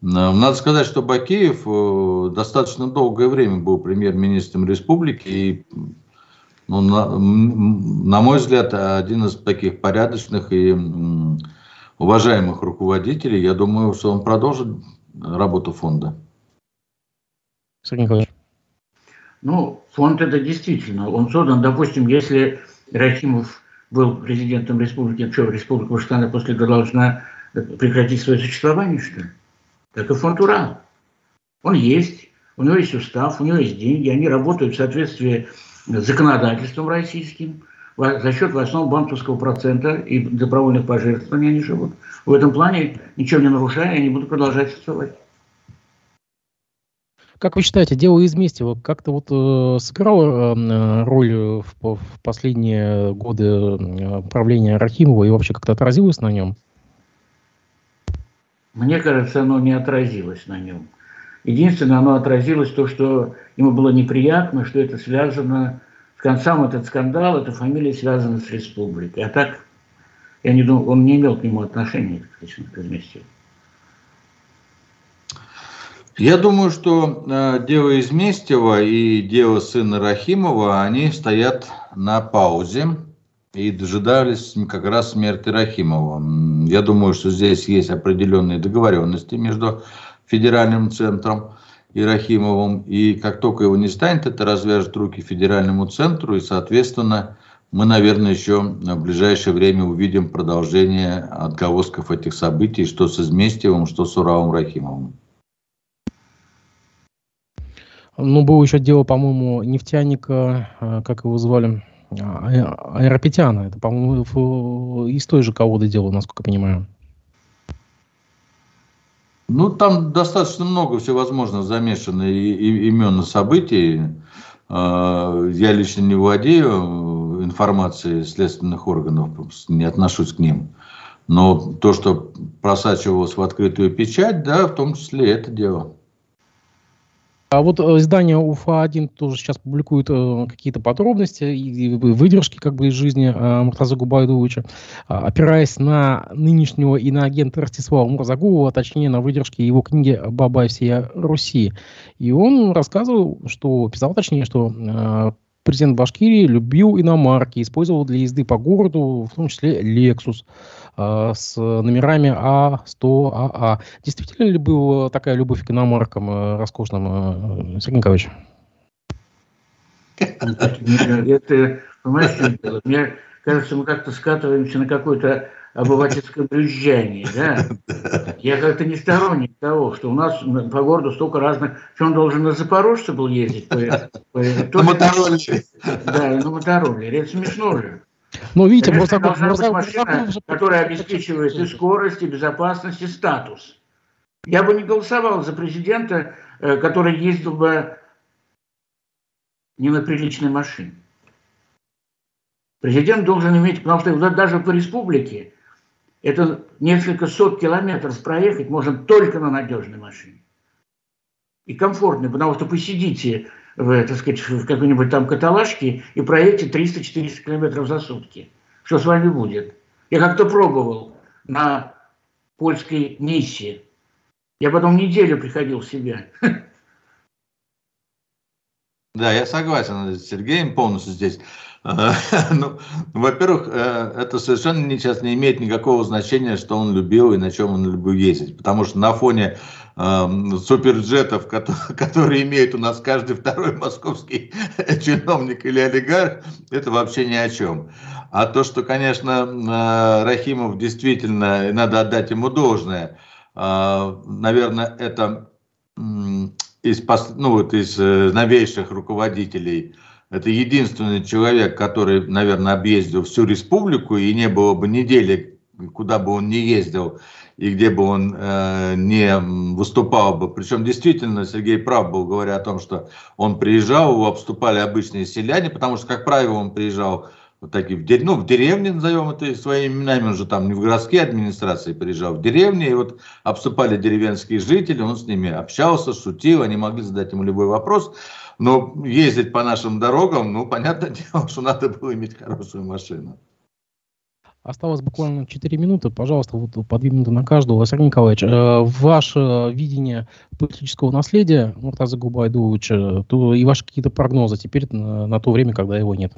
Надо сказать, что Бакеев достаточно долгое время был премьер-министром республики и ну, на, на мой взгляд, один из таких порядочных и уважаемых руководителей. Я думаю, что он продолжит работу фонда. Сергей Николаевич. Ну, фонд это действительно, он создан, допустим, если Рахимов был президентом республики, что, республика Башкортостана после должна прекратить свое существование, что ли? Так и фонд Урал. Он есть, у него есть устав, у него есть деньги, они работают в соответствии законодательством российским, за счет в основном банковского процента и добровольных пожертвований они живут. В этом плане, ничего не нарушая, они будут продолжать существовать. Как вы считаете, дело из Местева как-то вот э, сыграло э, роль в, в последние годы э, правления Рахимова и вообще как-то отразилось на нем? Мне кажется, оно не отразилось на нем. Единственное, оно отразилось то, что ему было неприятно, что это связано, сам этот скандал, эта фамилия связана с республикой. А так, я не думаю, он не имел к нему отношения, к Изместию. Я думаю, что э, дело Изместьева и дело сына Рахимова, они стоят на паузе и дожидались как раз смерти Рахимова. Я думаю, что здесь есть определенные договоренности между федеральным центром Ирахимовым. И как только его не станет, это развяжет руки федеральному центру. И, соответственно, мы, наверное, еще в ближайшее время увидим продолжение отголосков этих событий, что с Изместьевым, что с Уравом Рахимовым. Ну, было еще дело, по-моему, нефтяника, э, как его звали, а, Аэропетяна. Это, по-моему, из той же колоды дело, насколько я понимаю. Ну, там достаточно много всевозможных замешано и, и, имен и событий. А, я лично не владею информацией следственных органов, не отношусь к ним. Но то, что просачивалось в открытую печать, да, в том числе это дело. А вот э, издание УФА-1 тоже сейчас публикует э, какие-то подробности и выдержки как бы из жизни э, Муртаза Губайдовича, а, опираясь на нынешнего иноагента Ростислава Мурзагулова, а точнее на выдержки его книги «Баба и всея Руси». И он рассказывал, что, писал точнее, что президент Башкирии любил иномарки, использовал для езды по городу, в том числе э, с номерами А100АА. А. Действительно ли была такая любовь к иномаркам э, роскошным, э, Сергей Николаевич? Это, понимаете, мне кажется, мы как-то скатываемся на какой-то обывательское брюзжание, да? Я как-то не сторонник того, что у нас по городу столько разных... Что он должен на Запорожце был ездить? По, по, на мотороллере. Да, на мотороллере. Это смешно же. Ну, видите, должна быть машина, которая обеспечивает и скорость, и безопасность, и статус. Я бы не голосовал за президента, э, который ездил бы не на приличной машине. Президент должен иметь, потому что даже по республике это несколько сот километров проехать можно только на надежной машине. И комфортной, потому что посидите в, так сказать, в какой-нибудь там каталажке и проедете 300-400 километров за сутки. Что с вами будет? Я как-то пробовал на польской Ниссе. Я потом неделю приходил в себя. Да, я согласен с Сергеем полностью здесь. (laughs) Ну, во-первых, э, это совершенно сейчас не имеет никакого значения, что он любил и на чем он любил ездить. Потому что на фоне э, суперджетов, (laughs) которые, которые имеет у нас каждый второй (laughs) московский чиновник или олигарх, это вообще ни о чем. А то, что, конечно, э, Рахимов действительно, надо отдать ему должное, э, наверное, это из, ну, вот из э, новейших руководителей, это единственный человек, который, наверное, объездил всю республику, и не было бы недели, куда бы он не ездил, и где бы он э, не выступал бы. Причем действительно Сергей прав был, говоря о том, что он приезжал, его обступали обычные селяне, потому что, как правило, он приезжал вот такие, в, дерев... ну, в деревне, назовем это своими именами, он же там не в городские администрации приезжал, в деревне, и вот обступали деревенские жители, он с ними общался, шутил, они могли задать ему любой вопрос, но ездить по нашим дорогам, ну, понятное (laughs) дело, что надо было иметь хорошую машину. Осталось буквально 4 минуты. Пожалуйста, вот по 2 минуты на каждого. Сергей Николаевич, э, ваше видение политического наследия Муртаза Губайдуловича и ваши какие-то прогнозы теперь на, на то время, когда его нет?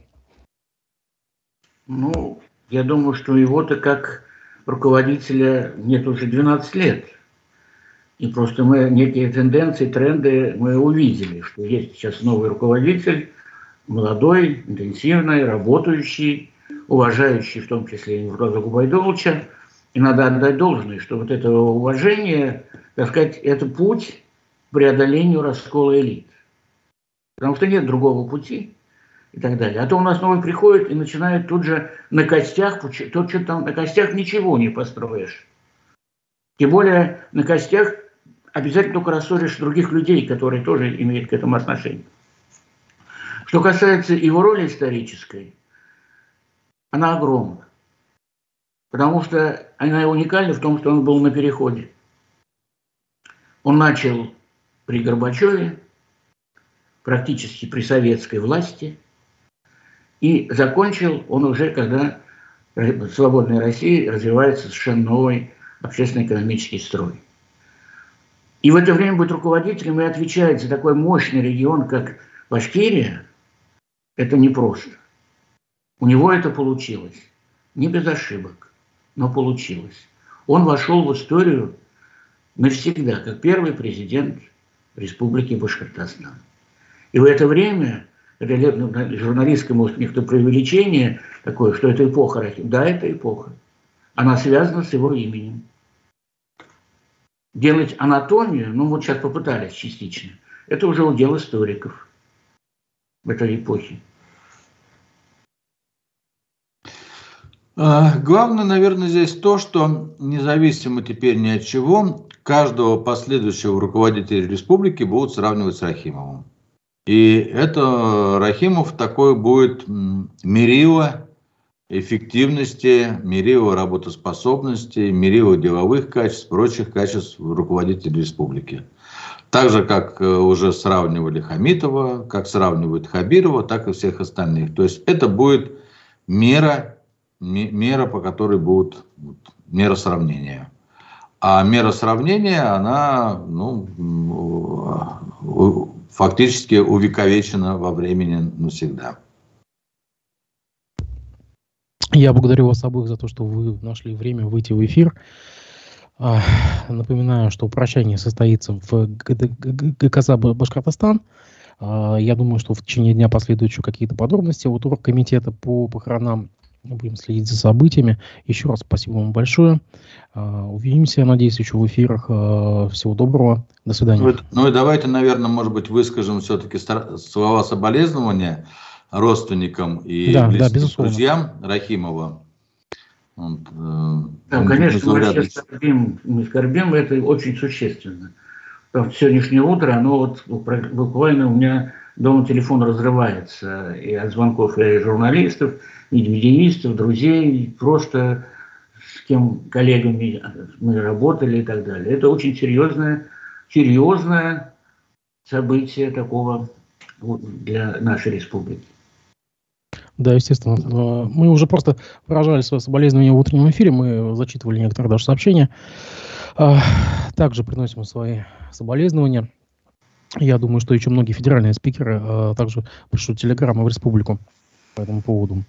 Ну, я думаю, что его-то как руководителя нет уже 12 лет. И просто мы некие тенденции, тренды мы увидели, что есть сейчас новый руководитель, молодой, интенсивный, работающий, уважающий в том числе и Муртаза Губайдуловича. И надо отдать должное, что вот это уважение, так сказать, это путь к преодолению раскола элит. Потому что нет другого пути и так далее. А то у нас новый приходит и начинает тут же на костях, то что там на костях ничего не построишь. Тем более на костях обязательно только рассоришь других людей, которые тоже имеют к этому отношение. Что касается его роли исторической, она огромна. Потому что она уникальна в том, что он был на переходе. Он начал при Горбачеве, практически при советской власти – и закончил он уже, когда в свободной России развивается совершенно новый общественно-экономический строй. И в это время быть руководителем и отвечать за такой мощный регион, как Башкирия, это непросто. У него это получилось. Не без ошибок, но получилось. Он вошел в историю навсегда, как первый президент Республики Башкортостан. И в это время это ну, журналистское, может, некто преувеличение такое, что это эпоха. Да, это эпоха. Она связана с его именем. Делать анатомию, ну вот сейчас попытались частично, это уже удел историков в этой эпохе. А, главное, наверное, здесь то, что независимо теперь ни от чего, каждого последующего руководителя республики будут сравнивать с Рахимовым. И это Рахимов такой будет мерило эффективности, мерило работоспособности, мерило деловых качеств, прочих качеств руководителя республики. Так же, как э, уже сравнивали Хамитова, как сравнивают Хабирова, так и всех остальных. То есть это будет мера, мера по которой будет мера сравнения. А мера сравнения, она ну, фактически увековечена во времени навсегда. Я благодарю вас обоих за то, что вы нашли время выйти в эфир. А, напоминаю, что прощание состоится в ГКЗ Башкортостан. А, я думаю, что в течение дня последуют еще какие-то подробности от оргкомитета по похоронам Будем следить за событиями. Еще раз спасибо вам большое. А, увидимся, надеюсь, еще в эфирах. Всего доброго. До свидания. Ну, ну и давайте, наверное, может быть, выскажем все-таки слова соболезнования родственникам и да, близким да, друзьям Рахимова. Э, да, конечно, мы все скорбим, мы скорбим, это очень существенно. Сегодняшнее утро, оно вот буквально у меня дома телефон разрывается и от звонков и журналистов, и медиистов, друзей, просто с кем коллегами мы работали и так далее. Это очень серьезное, серьезное событие такого для нашей республики. Да, естественно. Э, мы уже просто выражали свои соболезнования в утреннем эфире, мы зачитывали некоторые даже сообщения. Э, также приносим свои соболезнования. Я думаю, что еще многие федеральные спикеры э, также пишут телеграммы в республику по этому поводу.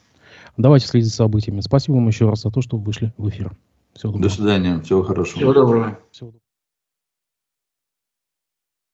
Давайте следить за событиями. Спасибо вам еще раз за то, что вы вышли в эфир. Всего доброго. До свидания. Всего хорошего. Всего доброго. Всего доброго.